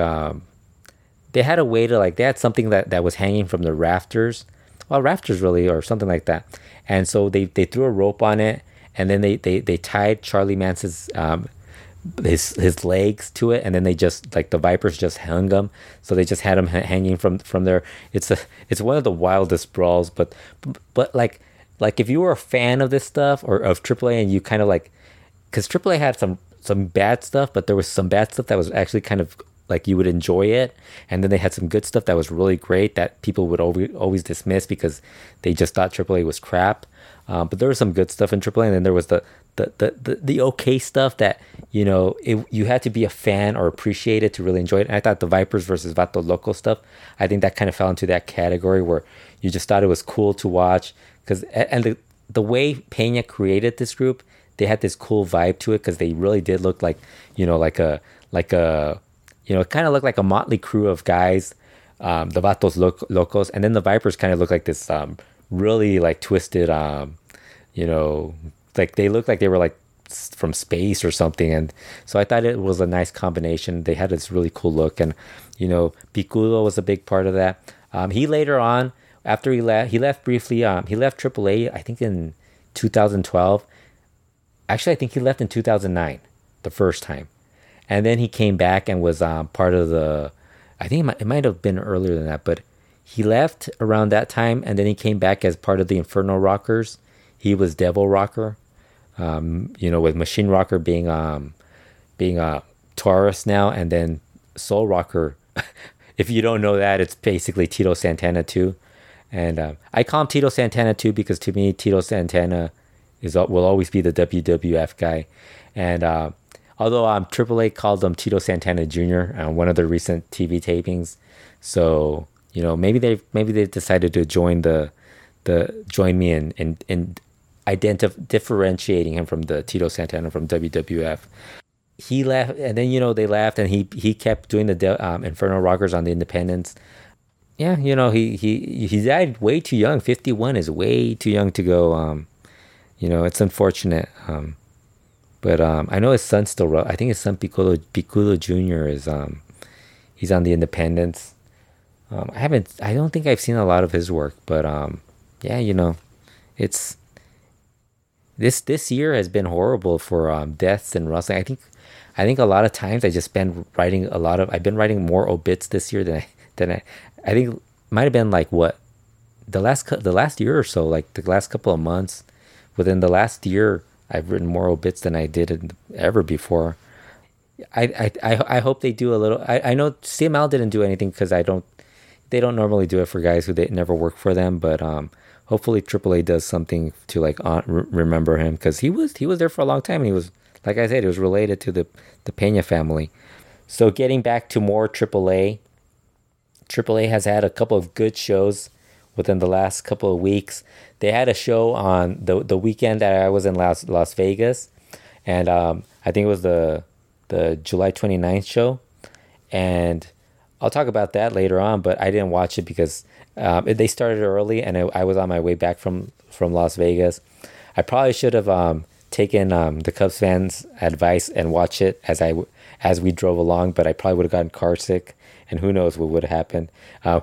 they had a way to like they had something that that was hanging from the rafters, well rafters really or something like that, and so they they threw a rope on it and then they they they tied Charly Manson's um his his legs to it and then they just like the vipers just hung him so they just had him ha- hanging from from there. It's a it's one of the wildest brawls but but like like if you were a fan of this stuff or of AAA and you kind of like because AAA had some some bad stuff but there was some bad stuff that was actually kind of like you would enjoy it. And then they had some good stuff that was really great that people would always always dismiss because they just thought AAA was crap. Um, but there was some good stuff in AAA and then there was the the, the, the, the okay stuff that you know it, you had to be a fan or appreciate it to really enjoy it. And i thought the vipers versus vato loco stuff i think that kind of fell into that category where you just thought it was cool to watch because and the, the way pena created this group they had this cool vibe to it because they really did look like you know like a like a you know it kind of looked like a motley crew of guys um, the vatos Loc- locos and then the vipers kind of looked like this um, really like twisted um, you know like they looked like they were like from space or something and so i thought it was a nice combination. They had this really cool look and you know picudo was a big part of that. Um, he later on after he left he left briefly um, he left aaa i think in 2012 actually i think he left in 2009 the first time and then he came back and was um, part of the i think it might, it might have been earlier than that but he left around that time and then he came back as part of the inferno rockers. He was devil rocker um, you know with machine rocker being um being a taurus now and then soul rocker. If you don't know that it's basically tito santana too. And um, i call him tito santana too because to me tito santana is will always be the wwf guy. And uh, although um, AAA called him Tito Santana Jr. on one of the recent TV tapings, so you know maybe they maybe they decided to join the the join me in in, in identif- differentiating him from the Tito Santana from WWF. He left, and then you know they laughed, and he he kept doing the de- um, Inferno Rockers on the Independence. Yeah, you know he he he died way too young. Fifty one is way too young to go. Um, you know it's unfortunate. Um, but um, I know his son still. ro- I think his son Piccolo Piccolo Junior is um, he's on the Independence. Um, I haven't. I don't think I've seen a lot of his work, but um, yeah, you know, it's this this year has been horrible for um, deaths and wrestling. I think I think a lot of times I just been writing a lot of. I've been writing more obits this year than I than I. I think might have been like what the last the last year or so, like the last couple of months. Within the last year, I've written more obits than I did ever before. I, I, I, hope they do a little. I, I know CML didn't do anything because I don't. They don't normally do it for guys who they never work for them, but um, hopefully AAA does something to like re- remember him because he was he was there for a long time and he was like I said he was related to the the Pena family. So getting back to more AAA, AAA has had a couple of good shows within the last couple of weeks. They had a show on the the weekend that I was in Las Las Vegas, and um, I think it was the the July 29th show, and I'll talk about that later on. But I didn't watch it because um, they started early, and I, I was on my way back from from Las Vegas. I probably should have um, taken um, the Cubs fans' advice and watch it as I as we drove along, but I probably would have gotten car sick, and who knows what would have happened. Uh,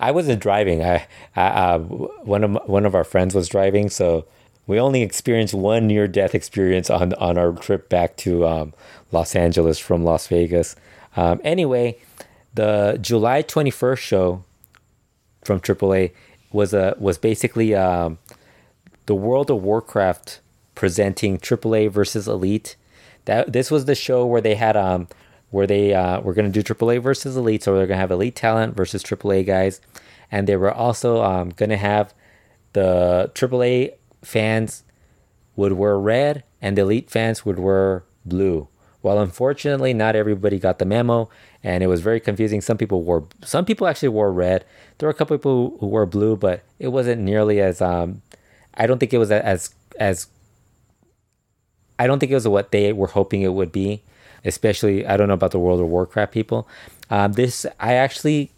I wasn't driving. I, I uh, one of my, one of our friends was driving, so we only experienced one near death experience on on our trip back to um, Los Angeles from Las Vegas. Um, anyway, the July twenty first show from AAA was a was basically um, the World of Warcraft presenting AAA versus Elite. That this was the show where they had um where they uh, were going to do AAA versus Elite, so they're going to have Elite talent versus AAA guys, and they were also um, going to have the AAA fans would wear red and the Elite fans would wear blue. Well, unfortunately, not everybody got the memo, and it was very confusing. Some people wore, some people actually wore red. There were a couple people who wore blue, but it wasn't nearly as. Um, I don't think it was as as. I don't think it was what they were hoping it would be, especially I don't know about the World of Warcraft people. Um, this I actually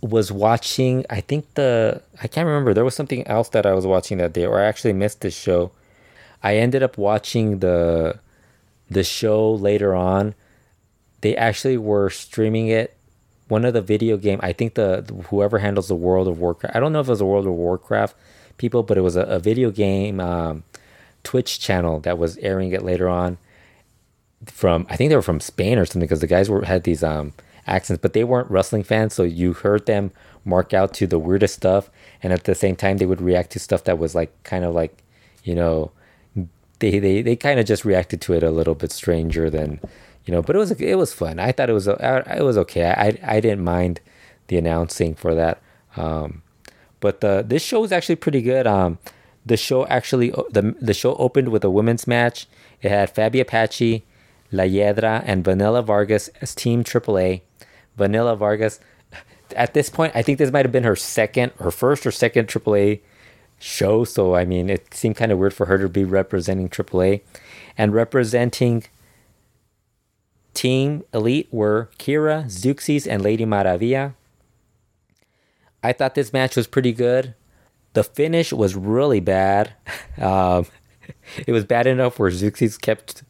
was watching. I think the I can't remember. There was something else that I was watching that day, or I actually missed this show. I ended up watching the the show later on. They actually were streaming it. One of the video game, I think the whoever handles the World of Warcraft. I don't know if it was a World of Warcraft people, but it was a, a video game um, Twitch channel that was airing it later on. From I think they were from Spain or something because the guys were had these um, accents, but they weren't wrestling fans, so you heard them mark out to the weirdest stuff, and at the same time they would react to stuff that was like kind of like, you know, they they, they kind of just reacted to it a little bit stranger than, you know, but it was it was fun. I thought it was it was okay. I I didn't mind the announcing for that. Um, but the this show was actually pretty good. Um, the show actually the the show opened with a women's match. It had Fabi Apache, La Hiedra, and Vanilla Vargas as Team AAA. Vanilla Vargas, at this point, I think this might have been her second, her first or second AAA show. So I mean, it seemed kind of weird for her to be representing AAA, and representing Team Elite were Keyra, Zeuxis, and Lady Maravilla. I thought this match was pretty good. The finish was really bad. Um, it was bad enough where Zeuxis kept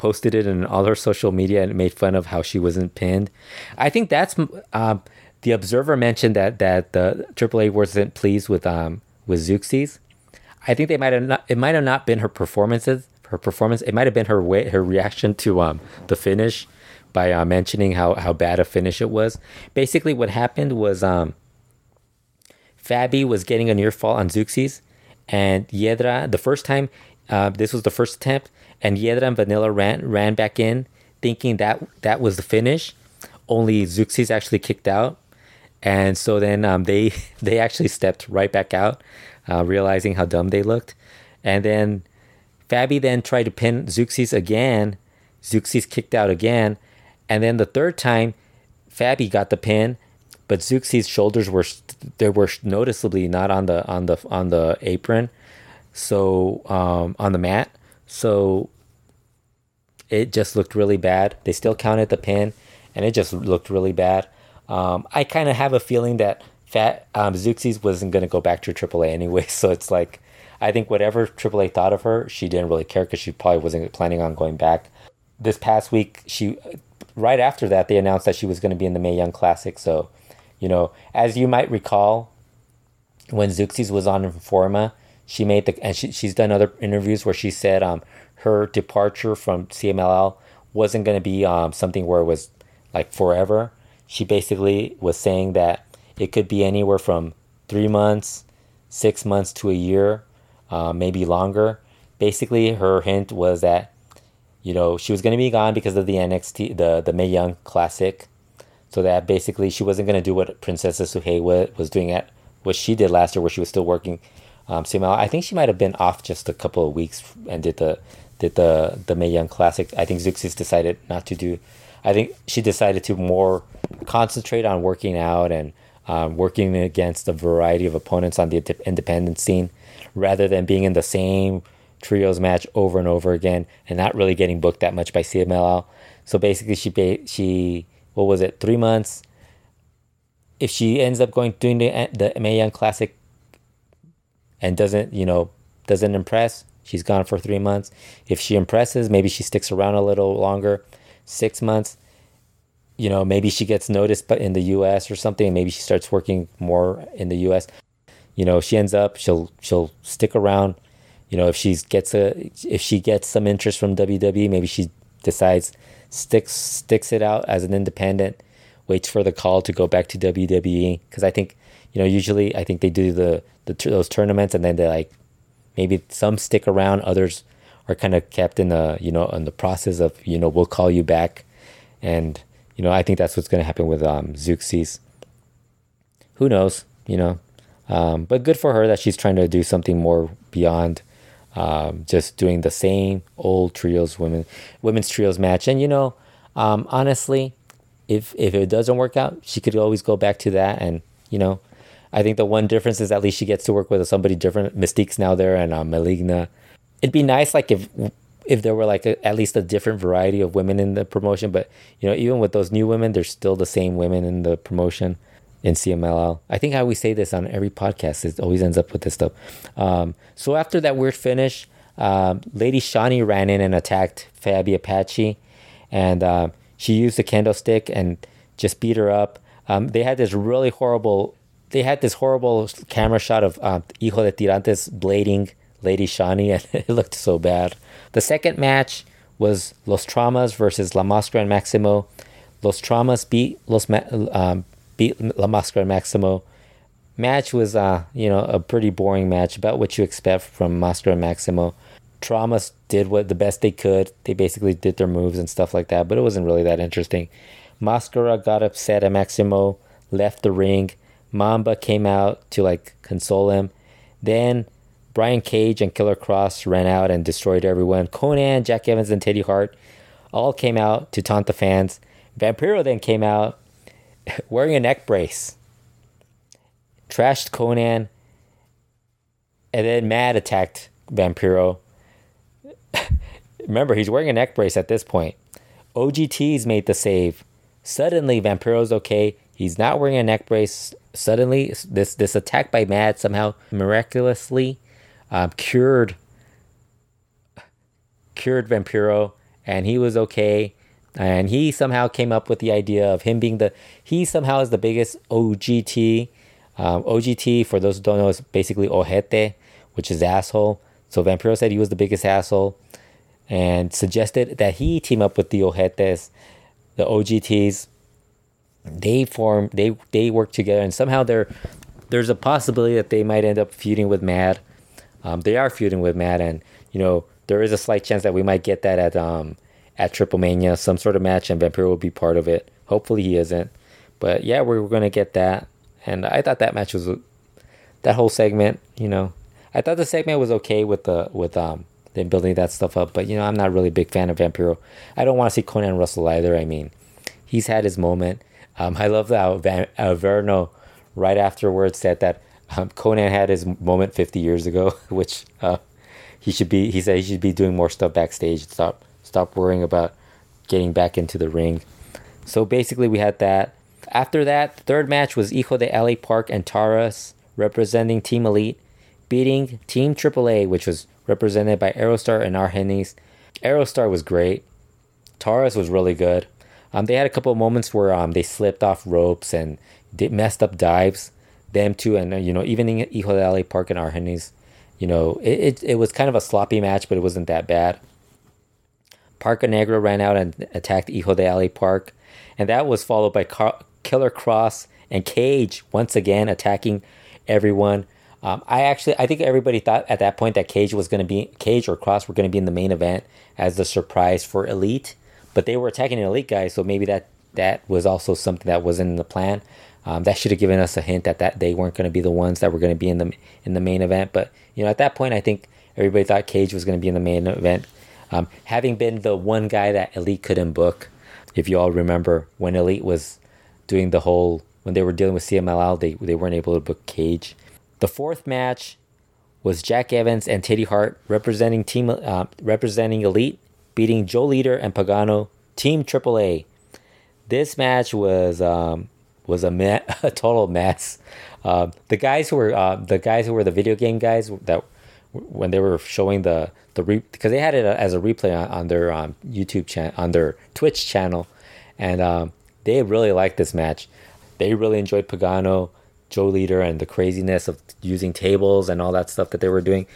posted it in all her social media and made fun of how she wasn't pinned. I think that's um, the Observer mentioned that that the AAA wasn't pleased with um, with Zeuxis. I think they might have not. It might have not been her performances. Her performance. It might have been her way, her reaction to um the finish by uh, mentioning how how bad a finish it was. Basically, what happened was um Fabi was getting a near fall on Zeuxis, and Hiedra the first time, uh, this was the first attempt, and Hiedra and Vanilla ran ran back in, thinking that that was the finish. Only Zeuxis actually kicked out, and so then um, they they actually stepped right back out, uh, realizing how dumb they looked, and then Fabi then tried to pin Zeuxis again. Zeuxis kicked out again, and then the third time, Fabi got the pin, but Zeuxis' shoulders were they were noticeably not on the on the on the apron, so um, on the mat. So it just looked really bad. They still counted the pin, and it just looked really bad. Um, I kind of have a feeling that Fat um, wasn't going to go back to AAA anyway. So it's like I think whatever AAA thought of her, she didn't really care because she probably wasn't planning on going back. This past week, she right after that they announced that she was going to be in the Mae Young Classic. So you know, as you might recall, when Zeuxis was on Informa, she made the and she, she's done other interviews where she said um her departure from CMLL wasn't going to be um something where it was like forever. She basically was saying that it could be anywhere from three months, six months to a year, uh, maybe longer. Basically, her hint was that you know she was going to be gone because of the NXT the the Mae Young Classic so that basically she wasn't going to do what Princess Sugehit was doing at what she did last year, where she was still working um, CML. I think she might have been off just a couple of weeks and did the did the the Mae Young Classic. I think Zeuxis decided not to do. I think she decided to more concentrate on working out and um, working against a variety of opponents on the independent scene, rather than being in the same trios match over and over again and not really getting booked that much by CMLL. So basically, she she what was it, three months. If she ends up going doing the the Mae Young Classic and doesn't, you know, doesn't impress, she's gone for three months. If she impresses, maybe she sticks around a little longer, six months. You know, maybe she gets noticed, but in the U.S. or something. Maybe she starts working more in the U.S. You know, she ends up she'll she'll stick around. You know, if she gets a if she gets some interest from WWE, maybe she decides sticks sticks it out as an independent, waits for the call to go back to WWE because I think you know, usually I think they do the, the those tournaments and then they like maybe some stick around, others are kind of kept in the you know in the process of you know we'll call you back, and you know I think that's what's going to happen with um. Who knows, you know, um, but good for her that she's trying to do something more beyond um, just doing the same old trios women women's trios match. And you know, um, honestly, if if it doesn't work out, she could always go back to that. And you know, I think the one difference is at least she gets to work with somebody different. Mystique's now there, and uh, Maligna. It'd be nice like if if there were like a, at least a different variety of women in the promotion. But you know, even with those new women, there's still the same women in the promotion in CMLL. I think I always say this on every podcast. It always ends up with this stuff. Um, so after that weird finish, um, Lady Shani ran in and attacked Fabi Apache, and uh, she used the candlestick and just beat her up. Um, they had this really horrible. They had this horrible camera shot of uh, Hijo de Tirantes blading Lady Shani, and it looked so bad. The second match was Los Traumas versus La Máscara and Maximo. Los Traumas beat Los Ma- um, beat La Máscara and Maximo. Match was, uh, you know, a pretty boring match, about what you expect from Máscara and Maximo. Traumas did what the best they could. They basically did their moves and stuff like that, but it wasn't really that interesting. Máscara got upset at Maximo, left the ring. Mamba came out to like console him. Then Brian Cage and Killer Kross ran out and destroyed everyone. Konnan, Jack Evans, and Teddy Hart all came out to taunt the fans. Vampiro then came out wearing a neck brace, trashed Konnan, and then Mad attacked Vampiro. Remember, he's wearing a neck brace at this point. OGT's made the save. Suddenly, Vampiro's okay. He's not wearing a neck brace. Suddenly, this this attack by Mad somehow miraculously um, cured cured Vampiro, and he was okay. And he somehow came up with the idea of him being the he somehow is the biggest OGT. Um, OGT, for those who don't know, is basically ojete, which is asshole. So Vampiro said he was the biggest asshole, and suggested that he team up with the ojetes, the OGTs. They form they they work together, and somehow there there's a possibility that they might end up feuding with Mad. Um, they are feuding with Mad, and you know there is a slight chance that we might get that at um, at Triple Mania, some sort of match, and Vampiro will be part of it. Hopefully he isn't, but yeah, we're, we're gonna get that. And I thought that match was that whole segment. You know, I thought the segment was okay with the with um them building that stuff up, but you know I'm not really a big fan of Vampiro. I don't want to see Konnan Russell either. I mean, he's had his moment. Um, I love how Van, uh, Verno right afterwards said that um, Konnan had his moment 50 years ago, which uh, he should be. He said he should be doing more stuff backstage. Stop, stop worrying about getting back into the ring. So basically, we had that. After that, the third match was Hijo de LA Park and Taurus representing Team Elite, beating Team AAA, which was represented by Aerostar and Argenis. Aerostar was great. Taurus was really good. Um, they had a couple of moments where um, they slipped off ropes and did messed up dives. Them too, and uh, you know, even in Hijo de LA Park and Argenis, you know, it, it, it was kind of a sloppy match, but it wasn't that bad. Parca Negra ran out and attacked Hijo de LA Park, and that was followed by Car- Killer Kross and Cage once again attacking everyone. Um, I actually, I think everybody thought at that point that Cage was going to be Cage or Kross were going to be in the main event as the surprise for Elite, but they were attacking an Elite guy, so maybe that that was also something that wasn't in the plan. Um, that should have given us a hint that, that they weren't going to be the ones that were going to be in the in the main event. But you know, at that point, I think everybody thought Cage was going to be in the main event. Um, having been the one guy that Elite couldn't book, if you all remember when Elite was doing the whole when they were dealing with CMLL, they they weren't able to book Cage. The fourth match was Jack Evans and Teddy Hart representing team uh, representing Elite, beating Joe Líder and Pagano, Team AAA. This match was um, was a, me- a total mess. Uh, the guys who were uh, the guys who were the video game guys that when they were showing the the re- because they had it as a replay on, on their um, YouTube channel on their Twitch channel, and um, they really liked this match. They really enjoyed Pagano, Joe Líder, and the craziness of using tables and all that stuff that they were doing.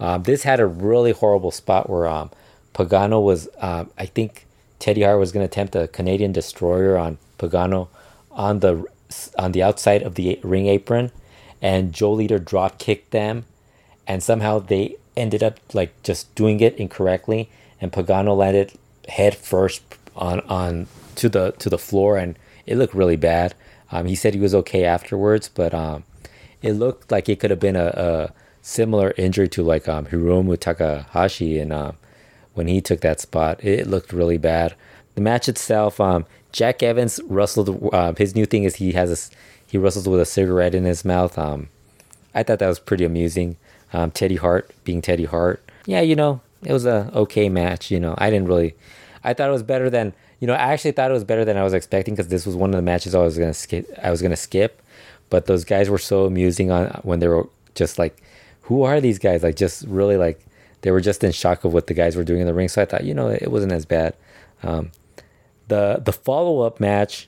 Um, this had a really horrible spot where um, Pagano was, um, I think Teddy Hart was going to attempt a Canadian destroyer on Pagano on the on the outside of the ring apron, and Joe Líder drop kicked them, and somehow they ended up like just doing it incorrectly, and Pagano landed head first on on to the to the floor, and it looked really bad. Um, he said he was okay afterwards, but um, it looked like it could have been a, a similar injury to like um, Hiromu Takahashi and when he took that spot. It looked really bad. The match itself, um, Jack Evans wrestled. Uh, his new thing is he has a he wrestles with a cigarette in his mouth. Um, I thought that was pretty amusing. Um, Teddy Hart being Teddy Hart. Yeah, you know, it was a okay match. You know, I didn't really. I thought it was better than you know. I actually thought it was better than I was expecting because this was one of the matches I was gonna skip. I was gonna skip, but those guys were so amusing on when they were just like, who are these guys? Like just really like they were just in shock of what the guys were doing in the ring. So I thought, you know, it wasn't as bad. Um, the the follow up match,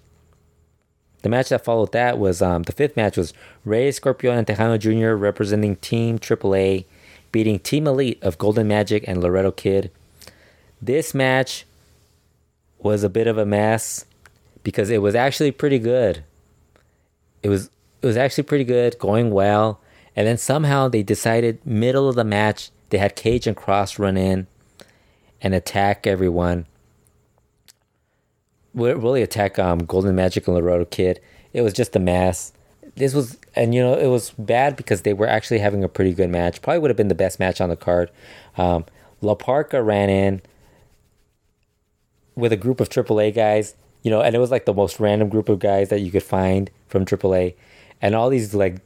the match that followed that was um, the fifth match was Rey Scorpion and Tejano Jr. representing Team AAA, beating Team Elite of Golden Magic and Laredo Kid. This match was a bit of a mess because it was actually pretty good. It was it was actually pretty good, going well, and then somehow they decided middle of the match they had Cage and Kross run in and attack everyone. Really attack um, Golden Magic and Laredo Kid. It was just a mess. This was, and you know, it was bad because they were actually having a pretty good match. Probably would have been the best match on the card. Um, La Parca ran in with a group of AAA guys, you know, and it was like the most random group of guys that you could find from AAA, and all these like,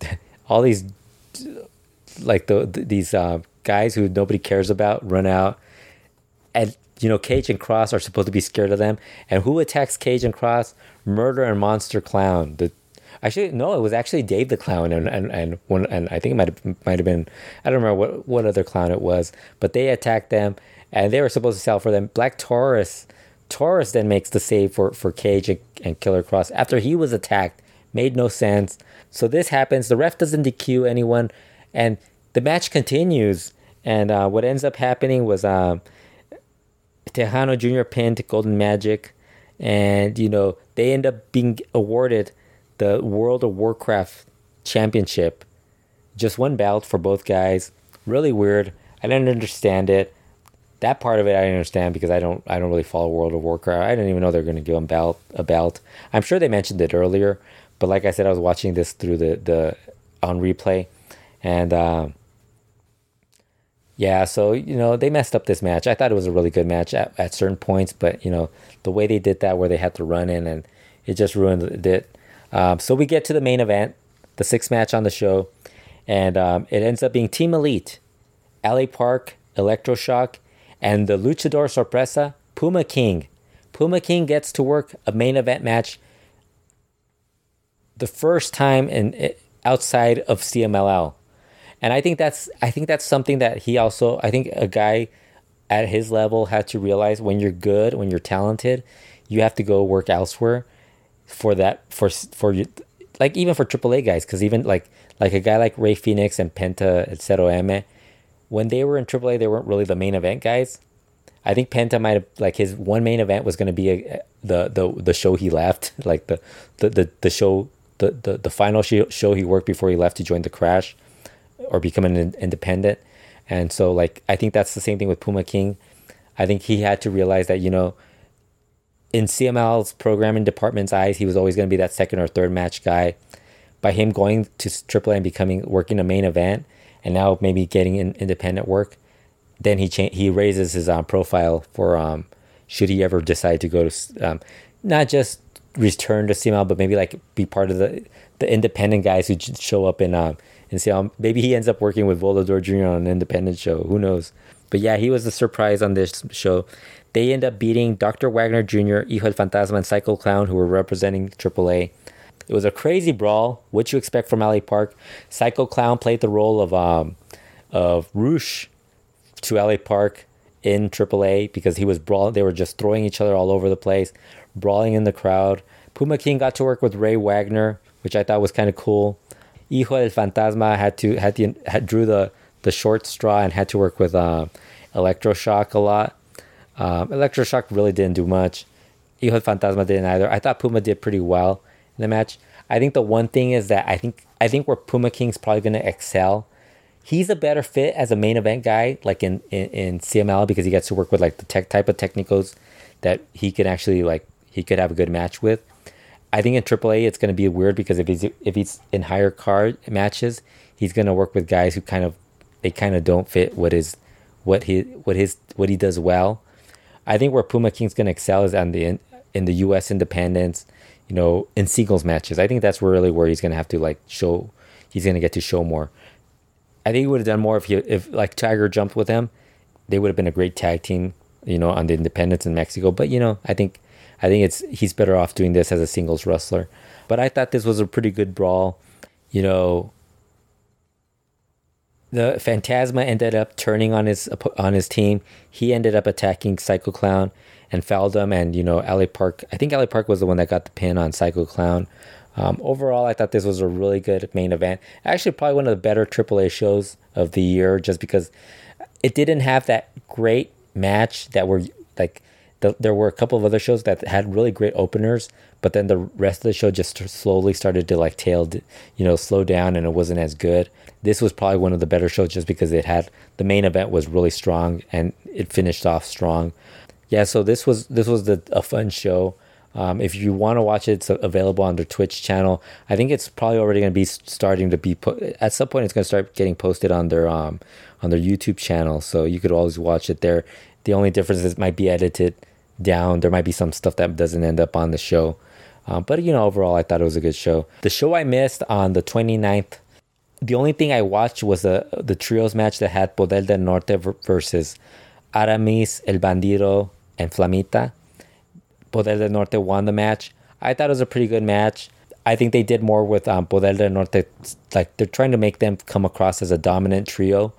all these like the, the these uh, guys who nobody cares about run out, and you know Cage and Kross are supposed to be scared of them. And who attacks Cage and Kross? Murder and Monster Clown. The actually no, it was actually Dave the Clown and and and one and I think it might have might have been I don't remember what what other clown it was, but they attacked them and they were supposed to sell for them. Black Taurus. Taurus then makes the save for, for Cage and, and Killer Kross after he was attacked. Made no sense. So this happens. The ref doesn't DQ anyone and the match continues. And uh, what ends up happening was um, Tejano Jr. pinned Golden Magic, and you know they end up being awarded the World of Warcraft Championship. Just one belt for both guys. Really weird. I didn't understand it. That part of it I didn't understand because I don't I don't really follow World of Warcraft. I didn't even know they're going to give them belt a belt. I'm sure they mentioned it earlier, but like I said, I was watching this through the the on replay, and uh, yeah, so you know they messed up this match. I thought it was a really good match at, at certain points, but you know the way they did that, where they had to run in, and it just ruined it. Um, so we get to the main event, the sixth match on the show, and um, it ends up being Team Elite, LA Park, Electroshock, and the Luchador Sorpresa, Puma King. Puma King gets to work a main event match the first time in outside of CMLL and I think that's I think that's something that he also I think a guy at his level had to realize when you're good, when you're talented, you have to go work elsewhere for that for for you like even for AAA guys because even like like a guy like Rey Fenix and Penta el Zero M, when they were in AAA, they weren't really the main event guys. I think Penta might have like his one main event was going to be a, the the the show he left, like the the the, the show the, the the final show he worked before he left to join the Crash or become an independent. And so, like, I think that's the same thing with Puma King. I think he had to realize that, you know, in CML's programming department's eyes, he was always going to be that second or third match guy. By him going to AAA and becoming working a main event, and now maybe getting in independent work, then he cha- he raises his um, profile for um, should he ever decide to go to um, not just return to CML, but maybe like be part of the the independent guys who show up in um, and see how maybe he ends up working with Volador Jr. on an independent show. Who knows? But yeah, he was the surprise on this show. They end up beating Dr. Wagner Jr., Hijo del Fantasma, and Psycho Clown, who were representing AAA. It was a crazy brawl. What you expect from LA Park? Psycho Clown played the role of um, of Rush to LA Park in AAA because he was brawling. They were just throwing each other all over the place, brawling in the crowd. Puma King got to work with Ray Wagner, which I thought was kind of cool. Hijo del Fantasma had to had the had drew the the short straw and had to work with uh, Electroshock a lot. Um, Electroshock really didn't do much. Hijo del Fantasma didn't either. I thought Puma did pretty well in the match. I think the one thing is that I think I think where Puma King's probably going to excel. He's a better fit as a main event guy, like in, in, in CML, because he gets to work with like the tech type of technicals that he can actually like he could have a good match with. I think in AAA it's going to be weird because if he's if he's in higher card matches, he's going to work with guys who kind of they kind of don't fit what is what he what his what he does well. I think where Puma King's going to excel is on the in, in the U.S. independents, you know, in singles matches. I think that's really where he's going to have to like show. He's going to get to show more. I think he would have done more if he if like Tiger jumped with him. They would have been a great tag team, you know, on the independents in Mexico. But you know, I think I think it's he's better off doing this as a singles wrestler. But I thought this was a pretty good brawl. You know, the Phantasma ended up turning on his on his team. He ended up attacking Psycho Clown and fouled him. And you know, LA Park. I think LA Park was the one that got the pin on Psycho Clown. Um, overall, I thought this was a really good main event. Actually, probably one of the better AAA shows of the year, just because it didn't have that great match that were like. The, there were a couple of other shows that had really great openers, but then the rest of the show just slowly started to like tail, you know, slow down, and it wasn't as good. This was probably one of the better shows just because it had the main event was really strong and it finished off strong. Yeah, so this was this was the a fun show. Um, if you want to watch it, it's available on their Twitch channel. I think it's probably already going to be starting to be put at some point. It's going to start getting posted on their um, on their YouTube channel, so you could always watch it there. The only difference is it might be edited down. There might be some stuff that doesn't end up on the show. Um, but you know, overall, I thought it was a good show. The show I missed on the 29th, the only thing I watched was the the trios match that had Poder del Norte versus Aramis, El Bandido, and Flamita. Poder del Norte won the match. I thought it was a pretty good match. I think they did more with um, Poder del Norte. Like they're trying to make them come across as a dominant trio,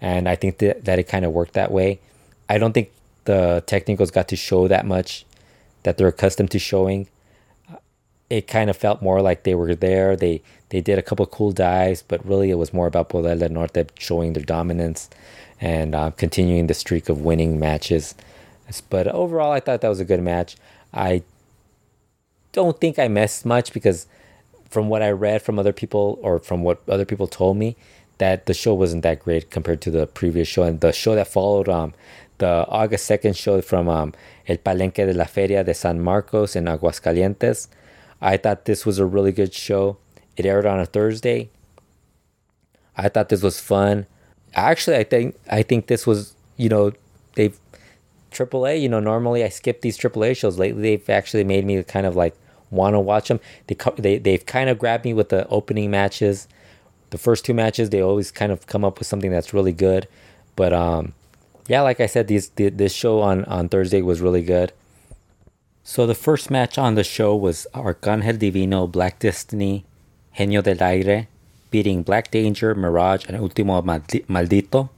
and I think that, that it kind of worked that way. I don't think the technicals got to show that much that they're accustomed to showing. It kind of felt more like they were there. They they did a couple cool dives, but really it was more about Poder del Norte showing their dominance and uh, continuing the streak of winning matches. But overall, I thought that was a good match. I don't think I missed much because from what I read from other people or from what other people told me, that the show wasn't that great compared to the previous show. And the show that followed, um, the August 2nd show from um, El Palenque de la Feria de San Marcos in Aguascalientes, I thought this was a really good show. It aired on a Thursday. I thought this was fun. Actually, I think I think this was you know they've AAA. You know, normally I skip these AAA shows. Lately, they've actually made me kind of like want to watch them. They they they've kind of grabbed me with the opening matches. The first two matches, they always kind of come up with something that's really good. But um, yeah, like I said, these this show on on Thursday was really good. So the first match on the show was Arcangel Divino, Black Destiny, Genio del Aire, beating Black Danger, Mirage, and Ultimo Maldito.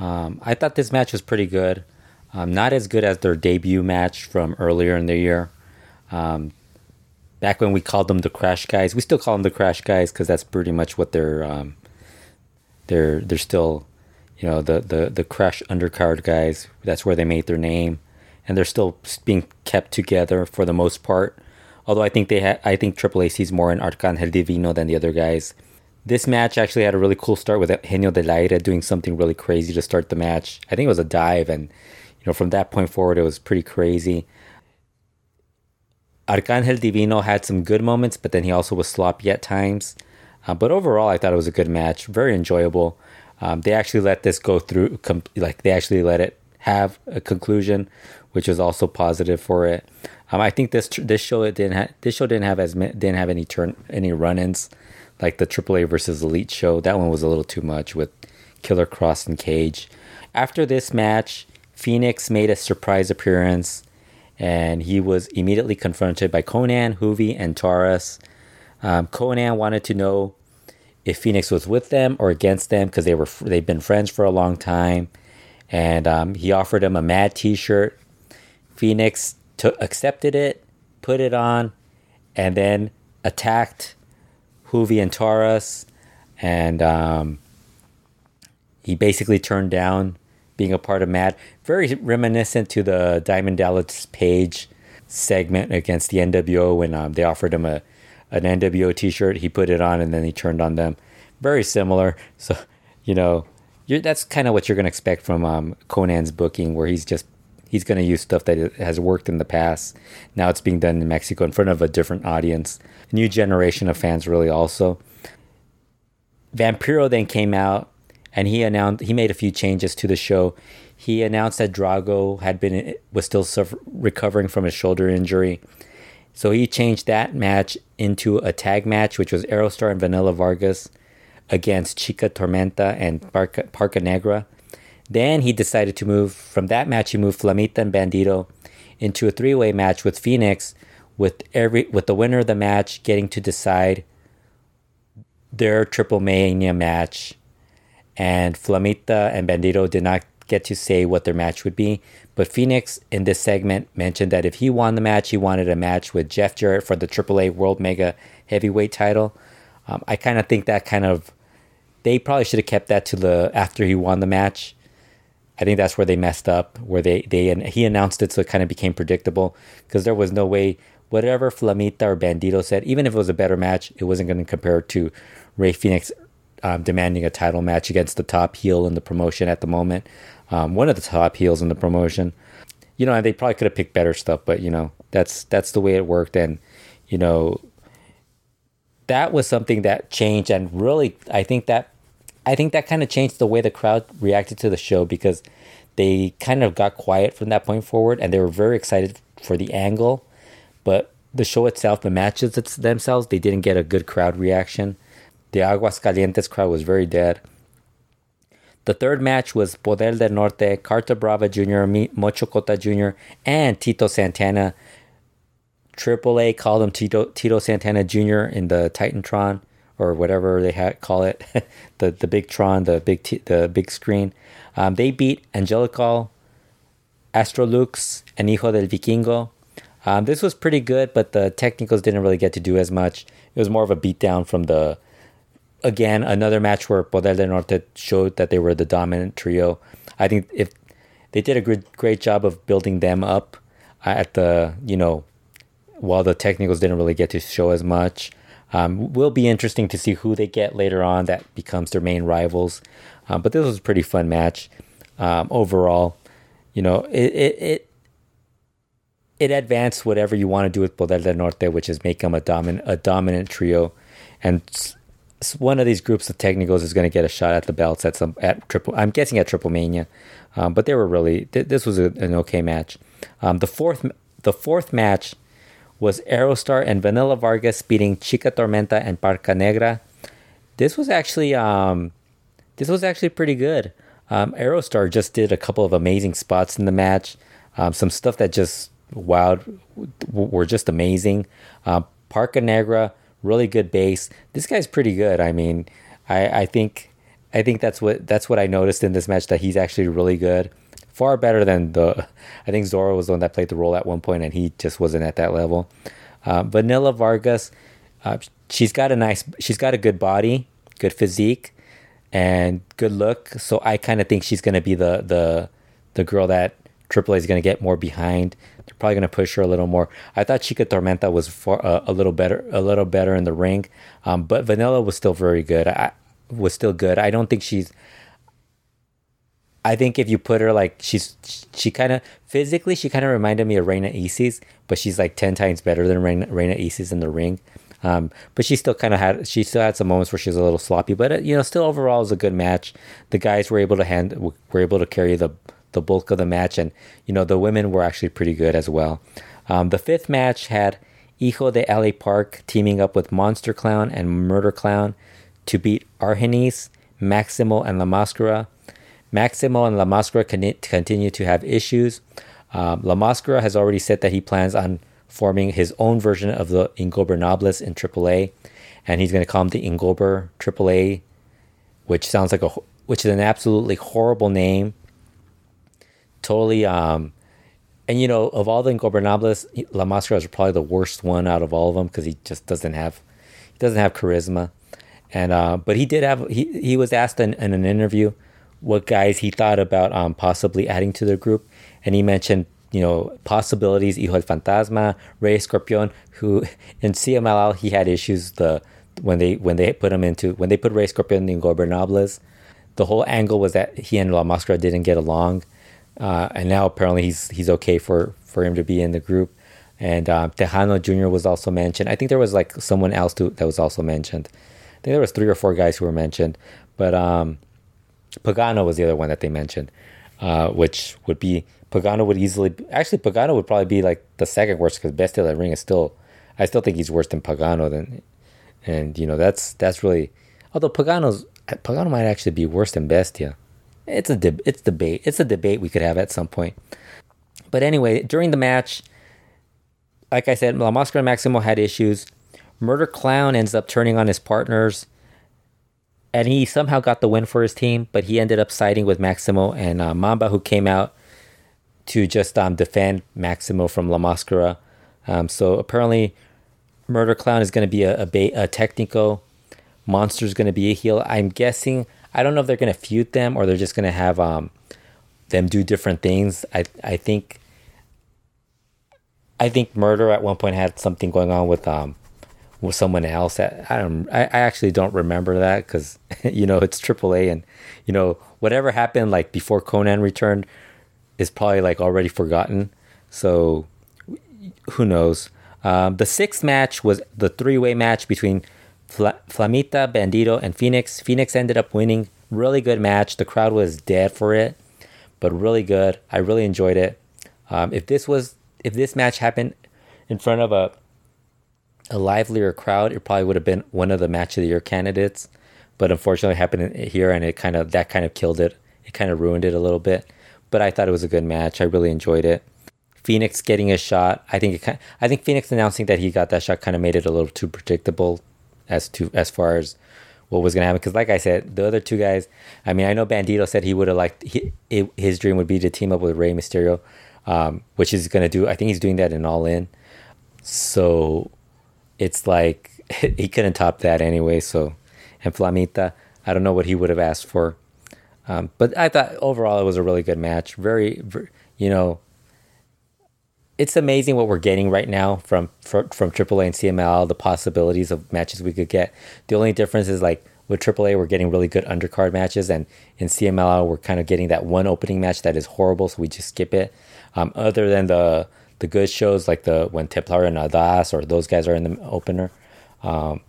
Um, I thought this match was pretty good. Um, not as good as their debut match from earlier in the year. Um, back when we called them the Crash Guys, we still call them the Crash Guys because that's pretty much what they're. Um, they're they're still, you know, the the the Crash undercard guys. That's where they made their name, and they're still being kept together for the most part. Although I think they ha- I think AAA sees more in Arcangel Divino than the other guys. This match actually had a really cool start with Genio del Aire doing something really crazy to start the match. I think it was a dive, and you know from that point forward it was pretty crazy. Arcangel Divino had some good moments, but then he also was sloppy at times. Uh, but overall, I thought it was a good match, very enjoyable. Um, they actually let this go through, com- like they actually let it have a conclusion, which was also positive for it. Um, I think this this show it didn't ha- this show didn't have as didn't have any turn any run-ins like the AAA versus Elite show. That one was a little too much with Killer Kross and Cage. After this match, Phoenix made a surprise appearance, and he was immediately confronted by Konnan, Juvi, and Taurus. Um, Konnan wanted to know if Phoenix was with them or against them because they were they've been friends for a long time, and um, he offered him a Mad T-shirt. Phoenix took accepted it, put it on, and then attacked Juvi and Taurus, and um, he basically turned down being a part of Mad. Very reminiscent to the Diamond Dallas Page segment against the NWO when um, they offered him a, an NWO T-shirt. He put it on and then he turned on them. Very similar. So, you know, that's kind of what you're gonna expect from um, Konnan's booking, where he's just he's gonna use stuff that has worked in the past. Now it's being done in Mexico in front of a different audience, new generation of fans, really. Also, Vampiro then came out and he announced he made a few changes to the show. He announced that Drago had been was still suffer, recovering from a shoulder injury, so he changed that match into a tag match, which was Aerostar and Vanilla Vargas against Chica Tormenta and Parca, Parca Negra. Then he decided to move from that match. He moved Flamita and Bandito into a three-way match with Phoenix, with every with the winner of the match getting to decide their Triple Mania match and Flamita and Bandito did not get to say what their match would be. But Phoenix in this segment mentioned that if he won the match, he wanted a match with Jeff Jarrett for the AAA World Mega Heavyweight title. Um, I kind of think that kind of they probably should have kept that to the after he won the match. I think that's where they messed up, where they they and he announced it so it kind of became predictable because there was no way whatever Flamita or Bandito said, even if it was a better match, it wasn't going to compare to Rey Fenix um, demanding a title match against the top heel in the promotion at the moment, um, one of the top heels in the promotion. You know, and they probably could have picked better stuff, but you know, that's that's the way it worked, and you know, that was something that changed, and really, I think that I think that kind of changed the way the crowd reacted to the show because they kind of got quiet from that point forward, and they were very excited for the angle, but the show itself, the matches themselves, they didn't get a good crowd reaction. The Aguas Calientes crowd was very dead. The third match was Poder del Norte, Carta Brava Jr., Mocho Cota Jr., and Tito Santana. AAA called him Tito, Tito Santana Jr. in the Titantron or whatever they ha- call it, the the big Tron, the big t- the big screen. Um, they beat Angelical, Astrolux, and Hijo del Vikingo. Um, this was pretty good, but the technicals didn't really get to do as much. It was more of a beatdown from the again, another match where Poder del Norte showed that they were the dominant trio. I think if they did a great, great job of building them up at the, you know, while the technicals didn't really get to show as much. Um, will be interesting to see who they get later on that becomes their main rivals. Um, but this was a pretty fun match um, overall. You know, it, it, it it advanced whatever you want to do with Poder del Norte, which is make them a dominant a dominant trio, and one of these groups of technicals is going to get a shot at the belts at some at triple. I'm guessing at Triple Mania, um, but they were really th- this was a, an okay match. Um, the fourth the fourth match was Aerostar and Vanilla Vargas beating Chica Tormenta and Parca Negra. This was actually um, this was actually pretty good. Um, Aerostar just did a couple of amazing spots in the match. Um, some stuff that just wowed were just amazing. Uh, Parca Negra really good base. This guy's pretty good. I mean, I, I think I think that's what that's what I noticed in this match that he's actually really good. Far better than the I think Zora was the one that played the role at one point and he just wasn't at that level. Uh, Vanilla Vargas, uh, she's got a nice she's got a good body, good physique, and good look. So I kind of think she's gonna be the the the girl that AAA is gonna get more behind. They're probably going to push her a little more. I thought Chica Tormenta was uh, a little better, a little better in the ring, um, but Vanilla was still very good. I was still good. I don't think she's. I think if you put her like she's she kind of physically she kind of reminded me of Reina Isis, but she's like ten times better than Reina, Reina Isis in the ring. Um, but she still kind of had she still had some moments where she was a little sloppy, but uh, you know still overall was a good match. The guys were able to hand were able to carry the the bulk of the match, and you know the women were actually pretty good as well. Um, the fifth match had Hijo de LA Park teaming up with Monster Clown and Murder Clown to beat Argenis, Maximo, and La Mascara. Maximo and La Mascara continue to have issues. Um, La Mascara has already said that he plans on forming his own version of the Ingobernables in AAA, and he's going to call him the Ingober AAA, which sounds like a which is an absolutely horrible name totally um and you know of all the ingobernables la Mascara is probably the worst one out of all of them because he just doesn't have he doesn't have charisma and uh but he did have he he was asked in, in an interview what guys he thought about um possibly adding to the group and he mentioned you know, possibilities. Hijo del Fantasma, Rey Scorpion, who in CMLL he had issues the when they when they put him into when they put Rey Scorpion in Gobernables. The whole angle was that he and La Mascara didn't get along, uh, and now apparently he's he's okay for for him to be in the group. And um, Tejano Jr. was also mentioned. I think there was like someone else too, that was also mentioned. I think there was three or four guys who were mentioned, but um, Pagano was the other one that they mentioned, uh, which would be Pagano would easily actually Pagano would probably be like the second worst because Bestia del Ring is still I still think he's worse than Pagano than and you know that's that's really although Pagano's Pagano might actually be worse than Bestia. It's a deb- it's debate. It's a debate we could have at some point. But anyway, during the match, like I said, La Mascara and Maximo had issues. Murder Clown ends up turning on his partners, and he somehow got the win for his team. But he ended up siding with Maximo and uh, Mamba, who came out to just um, defend Maximo from La Mascara. Um, so apparently, Murder Clown is going to be a, a, ba- a. Monster's going to be a heel. I'm guessing. I don't know if they're to feud them or they're just to have um, them do different things. I I think. I think Murder at one point had something going on with um with someone else. I, I don't. I, I actually don't remember that because you know it's AAA and you know whatever happened like before Konnan returned is probably like already forgotten. So who knows? Um, the sixth match was the three-way match between Fla- Flamita, Bandito, and Phoenix. Phoenix ended up winning. Really good match. The crowd was dead for it, but really good. I really enjoyed it. Um, if this was if this match happened in front of a a livelier crowd, it probably would have been one of the match of the year candidates. But unfortunately, it happened here, and it kind of that kind of killed it. It kind of ruined it a little bit. But I thought it was a good match. I really enjoyed it. Phoenix getting a shot. I think it kind I think Phoenix announcing that he got that shot kind of made it a little too predictable as to as far as what was going to happen. Because like I said, the other two guys. I mean, I know Bandito said he would have liked he, his dream would be to team up with Rey Mysterio, um, which going to do. I think he's doing that in All In. So it's like he couldn't top that anyway. So and Flamita, I don't know what he would have asked for. Um, but I thought overall it was a really good match. Very, very you know, it's amazing what we're getting right now from from, from AAA and CML. The possibilities of matches we could get. The only difference is like with AAA, we're getting really good undercard matches, and in CML, we're kind of getting that one opening match that is horrible, so we just skip it. Um, other than the the good shows like the when Templar and Adas or those guys are in the opener, um,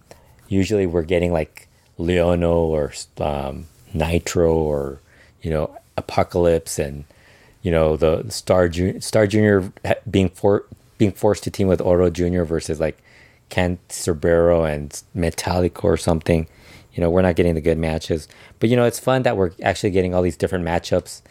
usually we're getting like Leono or um, Nitro or you know Apocalypse and you know the Star Star Junior being for being forced to team with Oro Junior versus like Kent Cerbero and Metallic or something. You know we're not getting the good matches, but you know it's fun that we're actually getting all these different matchups.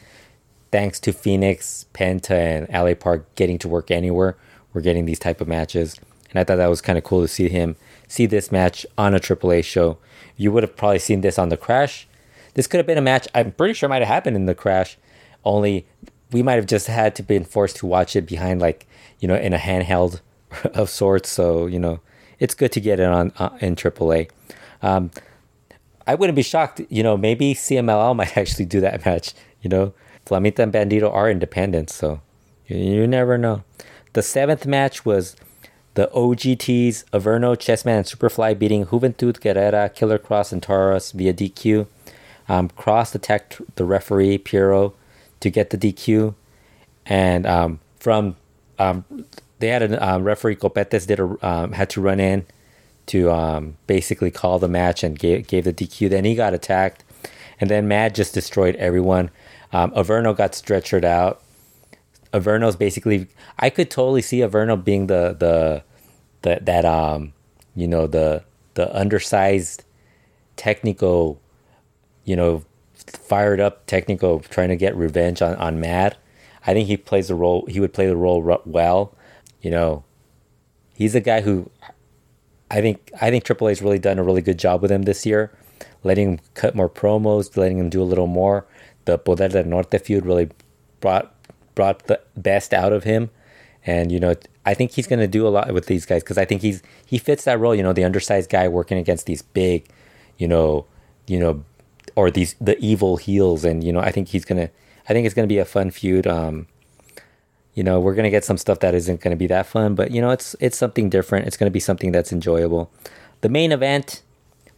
Thanks to Phoenix, Penta, and LA Park getting to work anywhere, we're getting these type of matches, and I thought that was kind of cool to see him see this match on a AAA show. You would have probably seen this on the Crash. This could have been a match. I'm pretty sure might have happened in the Crash. Only we might have just had to been forced to watch it behind like you know in a handheld of sorts. So you know it's good to get it on uh, in AAA. Um, I wouldn't be shocked. You know maybe CMLL might actually do that match. You know Flamita and Bandito are independent, so you, you never know. The seventh match was the OGTs Averno, Chessman, and Superfly beating Juventud Guerrera, Killer Kross, and Taurus via DQ. Um, Kross attacked the referee Piero to get the DQ, and um, from um, they had a um, referee Copetes did a, um, had to run in to um, basically call the match and gave gave the DQ. Then he got attacked, and then Mad just destroyed everyone. Um, Averno got stretchered out. Averno's basically I could totally see Averno being the the the that um you know the the undersized technical you know fired up technical trying to get revenge on on Mad. I think he plays the role he would play the role well. You know, he's a guy who I think I think AAA's really done a really good job with him this year, letting him cut more promos, letting him do a little more. The Poder del Norte feud really brought brought the best out of him, and you know I think he's going to do a lot with these guys because I think he's he fits that role. You know, the undersized guy working against these big, you know, you know, or these the evil heels, and you know I think he's gonna I think it's gonna be a fun feud. Um, you know, we're gonna get some stuff that isn't gonna be that fun, but you know, it's it's something different. It's gonna be something that's enjoyable. The main event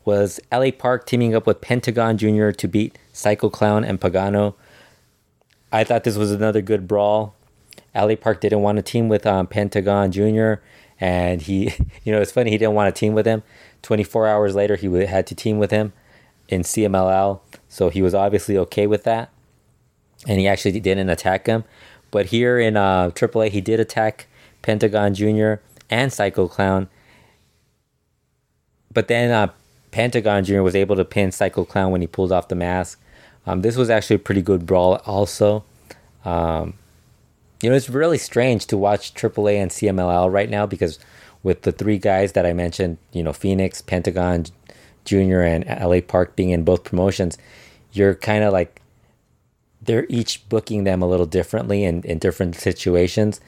was LA Park teaming up with Pentagon Jr. to beat Psycho Clown and Pagano. I thought this was another good brawl. LA Park didn't want to team with um, Pentagon Jr. and he, you know, it's funny he didn't want to team with him. 24 hours later, he had to team with him in CMLL, so he was obviously okay with that, and he actually didn't attack him. But here in uh, AAA, he did attack Pentagon Jr. and Psycho Clown. But then uh, Pentagon Jr. was able to pin Psycho Clown when he pulled off the mask. Um, this was actually a pretty good brawl, also. Um, you know, it's really strange to watch AAA and CMLL right now because with the three guys that I mentioned, you know, Phoenix, Pentagon Jr., and LA Park being in both promotions, you're kind of like they're each booking them a little differently in, in different situations.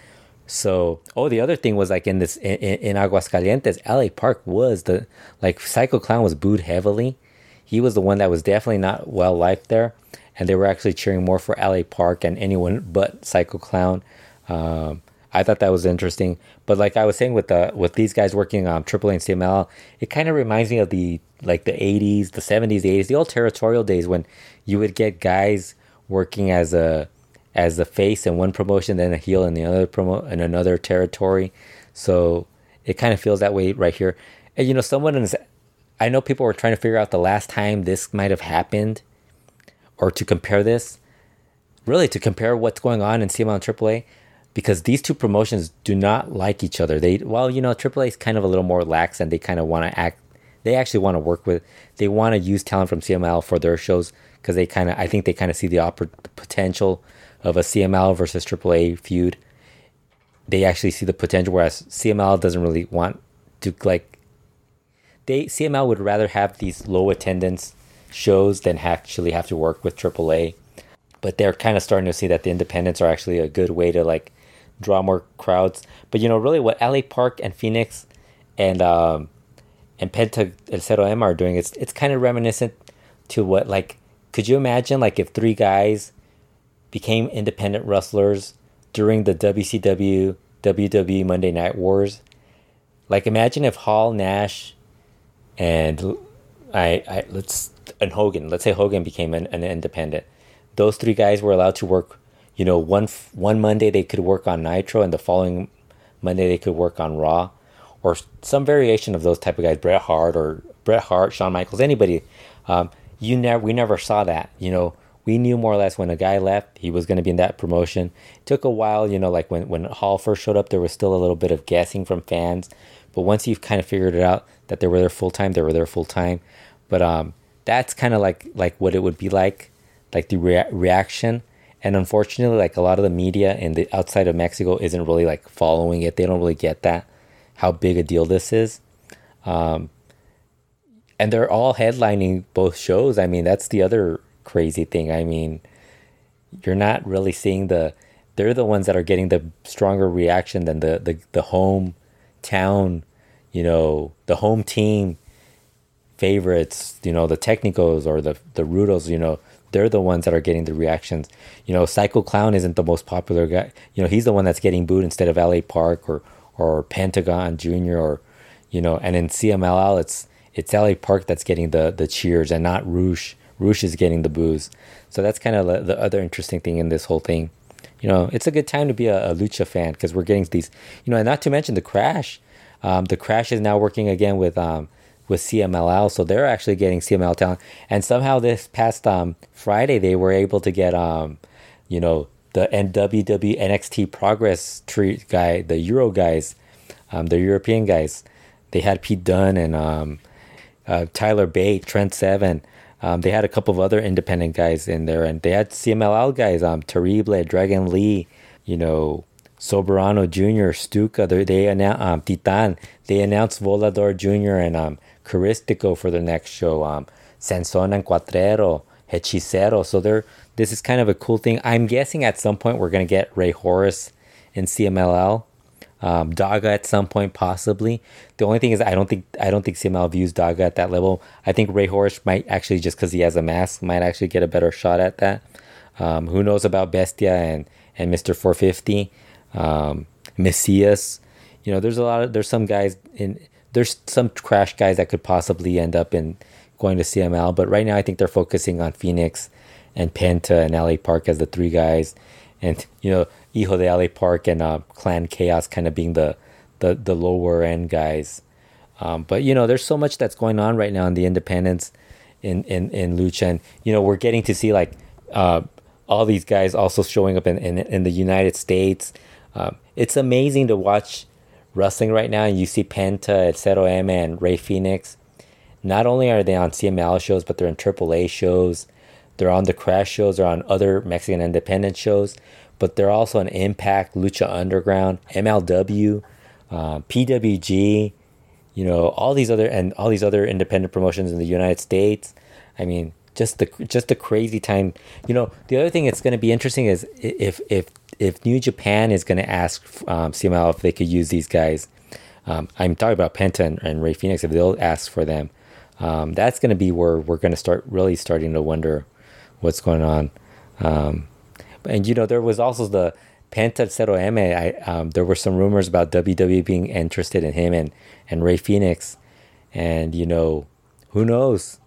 So, oh, the other thing was like in this in, in Aguascalientes, LA Park was the like Psycho Clown was booed heavily. He was the one that was definitely not well liked there, and they were actually cheering more for LA Park and anyone but Psycho Clown. Um, I thought that was interesting, but like I was saying with the with these guys working on AAA and CML, it kind of reminds me of the like the '80s, the '70s, the '80s, the old territorial days when you would get guys working as a as a face in one promotion, then a heel in the other promo in another territory. So it kind of feels that way right here. And you know, someone is I know people were trying to figure out the last time this might have happened or to compare this. Really to compare what's going on in CML and AAA because these two promotions do not like each other. They well, you know, AAA is kind of a little more lax and they kind of want to act they actually want to work with they want to use talent from CML for their shows because they kind of I think they kind of see the, the potential of a CML versus AAA feud. They actually see the potential, whereas CML doesn't really want to like. They CML would rather have these low attendance shows than actually have to work with AAA, but they're kind of starting to see that the independents are actually a good way to like draw more crowds. But you know, really, what LA Park and Phoenix and um, and Penta El Zero M are doing, it's it's kind of reminiscent to what like could you imagine like if three guys became independent wrestlers during the WCW WWE Monday Night Wars? Like imagine if Hall Nash and I, I let's and Hogan, let's say Hogan became an, an independent. Those three guys were allowed to work, you know, one one Monday they could work on Nitro and the following Monday they could work on Raw or some variation of those type of guys, Bret Hart or Bret Hart, Shawn Michaels, anybody. Um, you never we never saw that you know. We knew more or less when a guy left he was going to be in that promotion. It took a while you know like when when hall first showed up there was still a little bit of guessing from fans. But once you've kind of figured it out that they were there full time they were there full time. But um that's kind of like like what it would be like like the rea- reaction and unfortunately like a lot of the media in the outside of mexico isn't really like following it they don't really get that how big a deal this is um and they're all headlining both shows. I mean, that's the other crazy thing. I mean, you're not really seeing the they're the ones that are getting the stronger reaction than the the, the home town, you know, the home team favorites, you know, the Technicos or the the Rudos, you know, they're the ones that are getting the reactions. You know, Psycho Clown isn't the most popular guy. You know, he's the one that's getting booed instead of LA Park or or Pentagon Jr. or you know, and in CMLL it's it's LA Park that's getting the the cheers and not Rush. Rush is getting the boos. So that's kind of the, the other interesting thing in this whole thing. You know, it's a good time to be a, a lucha fan because we're getting these. You know, and not to mention the Crash. Um, the Crash is now working again with um, with CMLL, so they're actually getting CMLL talent. And somehow this past um, Friday, they were able to get um, you know, the NWW NXT Progress tree guy, the Euro guys, um, the European guys. They had Pete Dunne and um, uh, Tyler Bate, Trent Seven. Um, they had a couple of other independent guys in there, and they had CMLL guys, um, Terrible, Dragon Lee, you know, Soberano Jr., Stuka. They, they announced um, Titan. They announced Volador Jr. and um, Caristico for the next show. Um, Sansón and Cuatrero, Hechicero. So they're this is kind of a cool thing. I'm guessing at some point we're gonna get Rey Horus in CMLL um, Daga at some point possibly. The only thing is I don't think I don't think CML views Daga at that level. I think Rey Horus might actually just because he has a mask might actually get a better shot at that. Um, who knows about Bestia and and Mister 450? um, Messias. You know, there's a lot of there's some guys in there's some crash guys that could possibly end up in going to CML, but right now I think they're focusing on Phoenix and Penta and LA Park as the three guys, and you know, Hijo de LA Park and uh, Clan Chaos kind of being the the the lower end guys. Um, but you know, there's so much that's going on right now in the independents in in in lucha, and you know, we're getting to see like uh, all these guys also showing up in in, in the United States. Um, it's amazing to watch wrestling right now, and you see Penta, Zero M, and Rey Fenix. Not only are they on CML shows, but they're in AAA shows. They're on the Crash shows. They're on other Mexican independent shows, but they're also on Impact, Lucha Underground, MLW, uh, PWG. You know all these other and all these other independent promotions in the United States. I mean, just the just the crazy time. You know, the other thing that's going to be interesting is if if if New Japan is going to ask um, CML if they could use these guys. Um, I'm talking about Penta and, and Rey Fenix. If they'll ask for them, um, that's going to be where we're going to start really starting to wonder what's going on. Um, and you know, there was also the Penta Zero M. I, um, there were some rumors about WWE being interested in him and and Rey Fenix, and you know, who knows?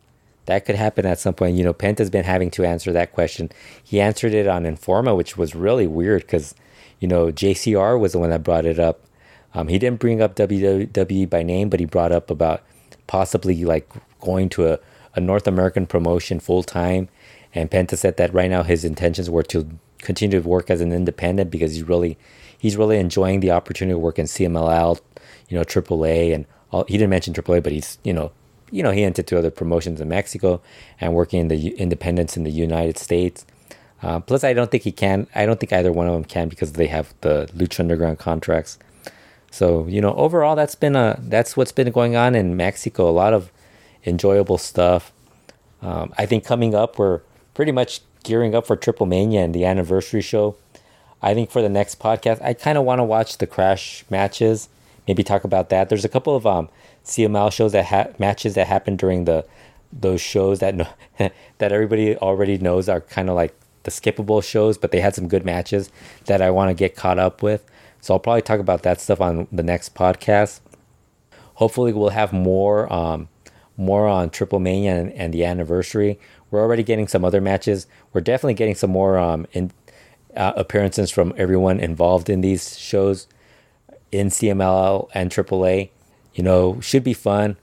That could happen at some point. You know, Penta's been having to answer that question. He answered it on Informa, which was really weird because, you know, JCR was the one that brought it up. Um, he didn't bring up WWE by name, but he brought up about possibly like going to a, a North American promotion full time. And Penta said that right now his intentions were to continue to work as an independent because he's really he's really enjoying the opportunity to work in CMLL, you know, AAA, and all, he didn't mention AAA, but he's you know you know, he entered to other promotions in Mexico and working in the independents in the United States. Uh, plus, I don't think he can. I don't think either one of them can because they have the Lucha Underground contracts. So you know, overall, that's been a that's what's been going on in Mexico. A lot of enjoyable stuff. Um, I think coming up, we're pretty much gearing up for Triple Mania and the anniversary show. I think for the next podcast, I kind of want to watch the Crash matches. Maybe talk about that. There's a couple of um, CML shows that ha- matches that happen during the those shows that that everybody already knows are kind of like the skippable shows, but they had some good matches that I want to get caught up with. So I'll probably talk about that stuff on the next podcast. Hopefully, we'll have more um, more on Triple Mania and, and, the anniversary. We're already getting some other matches. We're definitely getting some more um, in, uh, appearances from everyone involved in these shows in CMLL and AAA you know, should be fun.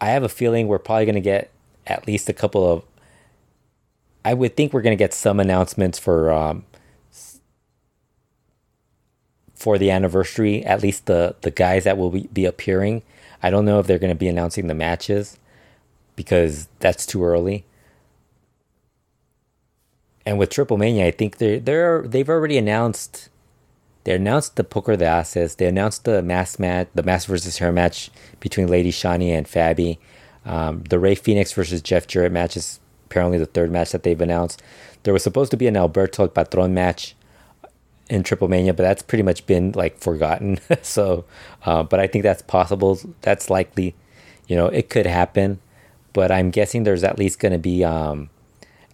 I have a feeling we're probably going to get at least a couple of. I would think we're going to get some announcements for um, for the anniversary. At least the the guys that will be, appearing. I don't know if they're going to be announcing the matches because that's too early. And with Triple Mania, I think they're they're they've already announced they announced the Poker de Ases. They announced the mask match, the mask versus hair match between Lady Shani and Faby. Um, the Rey Fenix versus Jeff Jarrett match is apparently the third match that they've announced. There was supposed to be an Alberto Patron match in Triple Mania, but that's pretty much been like forgotten. so, uh, but I think that's possible. That's likely. You know, it could happen, but I'm guessing there's at least going to be um,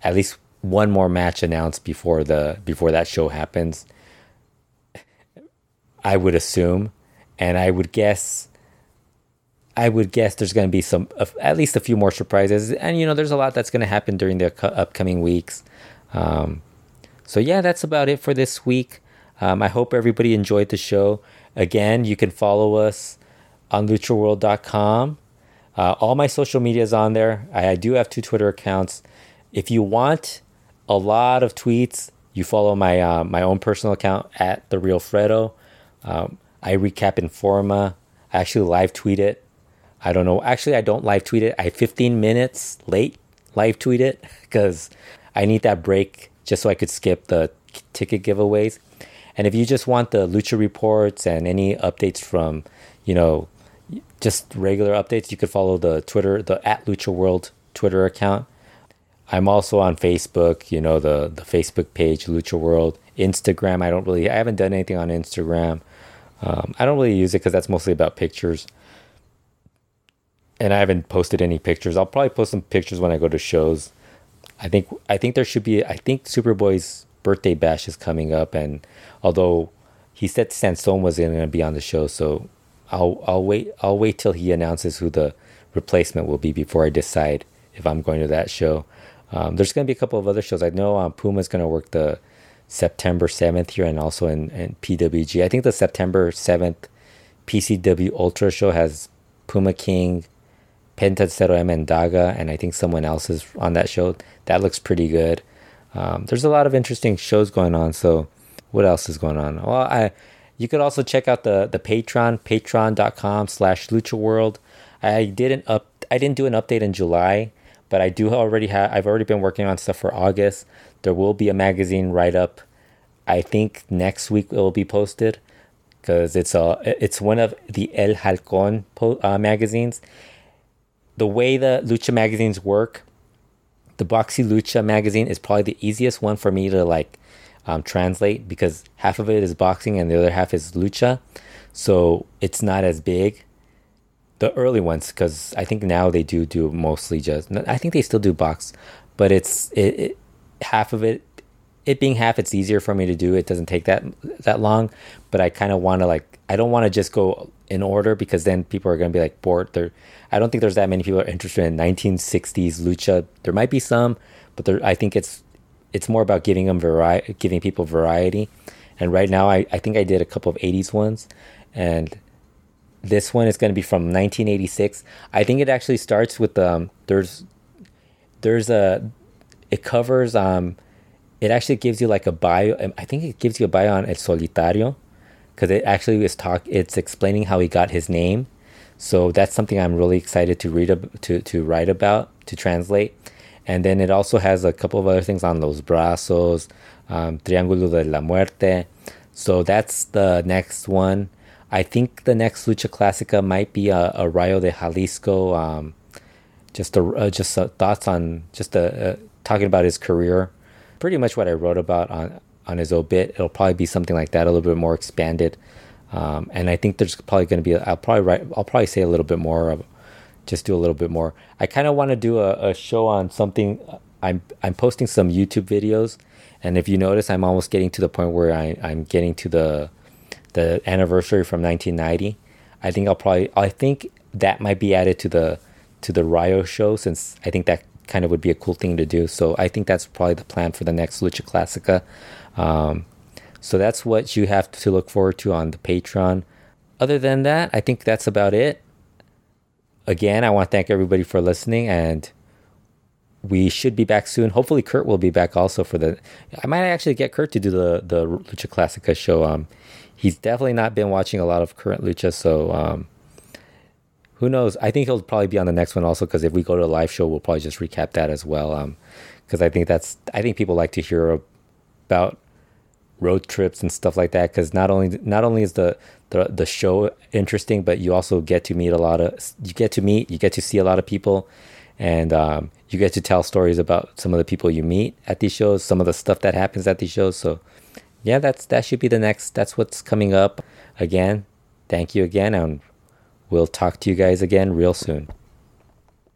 at least one more match announced before the before that show happens. I would assume, and I would guess. I would guess there's going to be some, uh, at least a few more surprises, and you know, there's a lot that's going to happen during the upcoming weeks. Um, so yeah, that's about it for this week. Um, I hope everybody enjoyed the show. Again, you can follow us on luchaworld.com. Uh, all my social media is on there. I, I, do have two Twitter accounts. If you want a lot of tweets, you follow my uh, my own personal account at the real Fredo. Um, I recap Informa. I actually live tweet it. I don't know. Actually, I don't live tweet it. I 15 minutes late live tweet it because I need that break just so I could skip the ticket giveaways. And if you just want the Lucha reports and any updates from, you know, just regular updates, you could follow the Twitter, the at Lucha World Twitter account. I'm also on Facebook, you know, the, the Facebook page, Lucha World. Instagram, I don't really, I haven't done anything on Instagram. Um, I don't really use it because that's mostly about pictures. And I haven't posted any pictures. I'll probably post some pictures when I go to shows. I think I think there should be. I think Superboy's birthday bash is coming up, and although he said Sansón was going to be on the show, so I'll I'll wait I'll wait till he announces who the replacement will be before I decide if I'm going to that show. Um, there's going to be a couple of other shows. I know um, Puma's going to work the September 7th here and also in, in PWG. I think the September 7th PCW Ultra show has Puma King, Penta and Daga, and I think someone else is on that show. That looks pretty good. Um, there's a lot of interesting shows going on. So, what else is going on? Well, I you could also check out the the Patreon, patreon.com slash lucha world. I didn't up I didn't do an update in July, but I do already have I've already been working on stuff for August. There will be a magazine write up. I think next week it will be posted because it's a it's one of the El Halcon po- uh, magazines. The way the lucha magazines work, the Box y Lucha magazine is probably the easiest one for me to like um, translate because half of it is boxing and the other half is lucha, so it's not as big. The early ones, because I think now they do do mostly just. I think they still do box, but it's it, it half of it it being half it's easier for me to do. It doesn't take that that long but i kind of want to like i don't want to just go in order because then people are going to be like bored. There i don't think there's that many people are interested in 1960s lucha. There might be some but there i think it's it's more about giving them variety giving people variety. And right now i, I think i did a couple of 80s ones and this one is going to be from 1986 i think it actually starts with um there's there's a it covers um it actually gives you like a bio um, i think it gives you a bio on el solitario because it actually is talk it's explaining how he got his name. So that's something i'm really excited to read ab- to to write about to translate. And then it also has a couple of other things on los brazos um, triángulo de la muerte. So that's the next one. I think the next lucha clásica might be a, a rayo de jalisco um, just a, uh, just uh, thoughts on just a, uh, talking about his career pretty much what I wrote about on on his obit. It'll probably be something like that, a little bit more expanded. Um, and I think there's probably going to be. I'll probably write. I'll probably say a little bit more of, just do a little bit more. I kind of want to do a, a show on something. I'm I'm posting some YouTube videos, and if you notice, I'm almost getting to the point where I I'm getting to the the anniversary from 1990. I think I'll probably. I think that might be added to the to the Rayo show since I think that kind of would be a cool thing to do. So I think that's probably the plan for the next Lucha Classica. Um, so that's what you have to look forward to on the Patreon. Other than that, I think that's about it. Again, I want to thank everybody for listening and we should be back soon. Hopefully Kurt will be back also for the I might actually get Kurt to do the the Lucha Classica show. Um he's definitely not been watching a lot of current lucha, so um who knows? I think he'll probably be on the next one also because if we go to a live show, we'll probably just recap that as well. Um, because I think that's I think people like to hear about road trips and stuff like that. Because not only not only is the, the the show interesting, but you also get to meet a lot of you get to meet you get to see a lot of people, and um, you get to tell stories about some of the people you meet at these shows, some of the stuff that happens at these shows. So yeah, that's that should be the next. That's what's coming up. Again, thank you again, and We'll talk to you guys again real soon.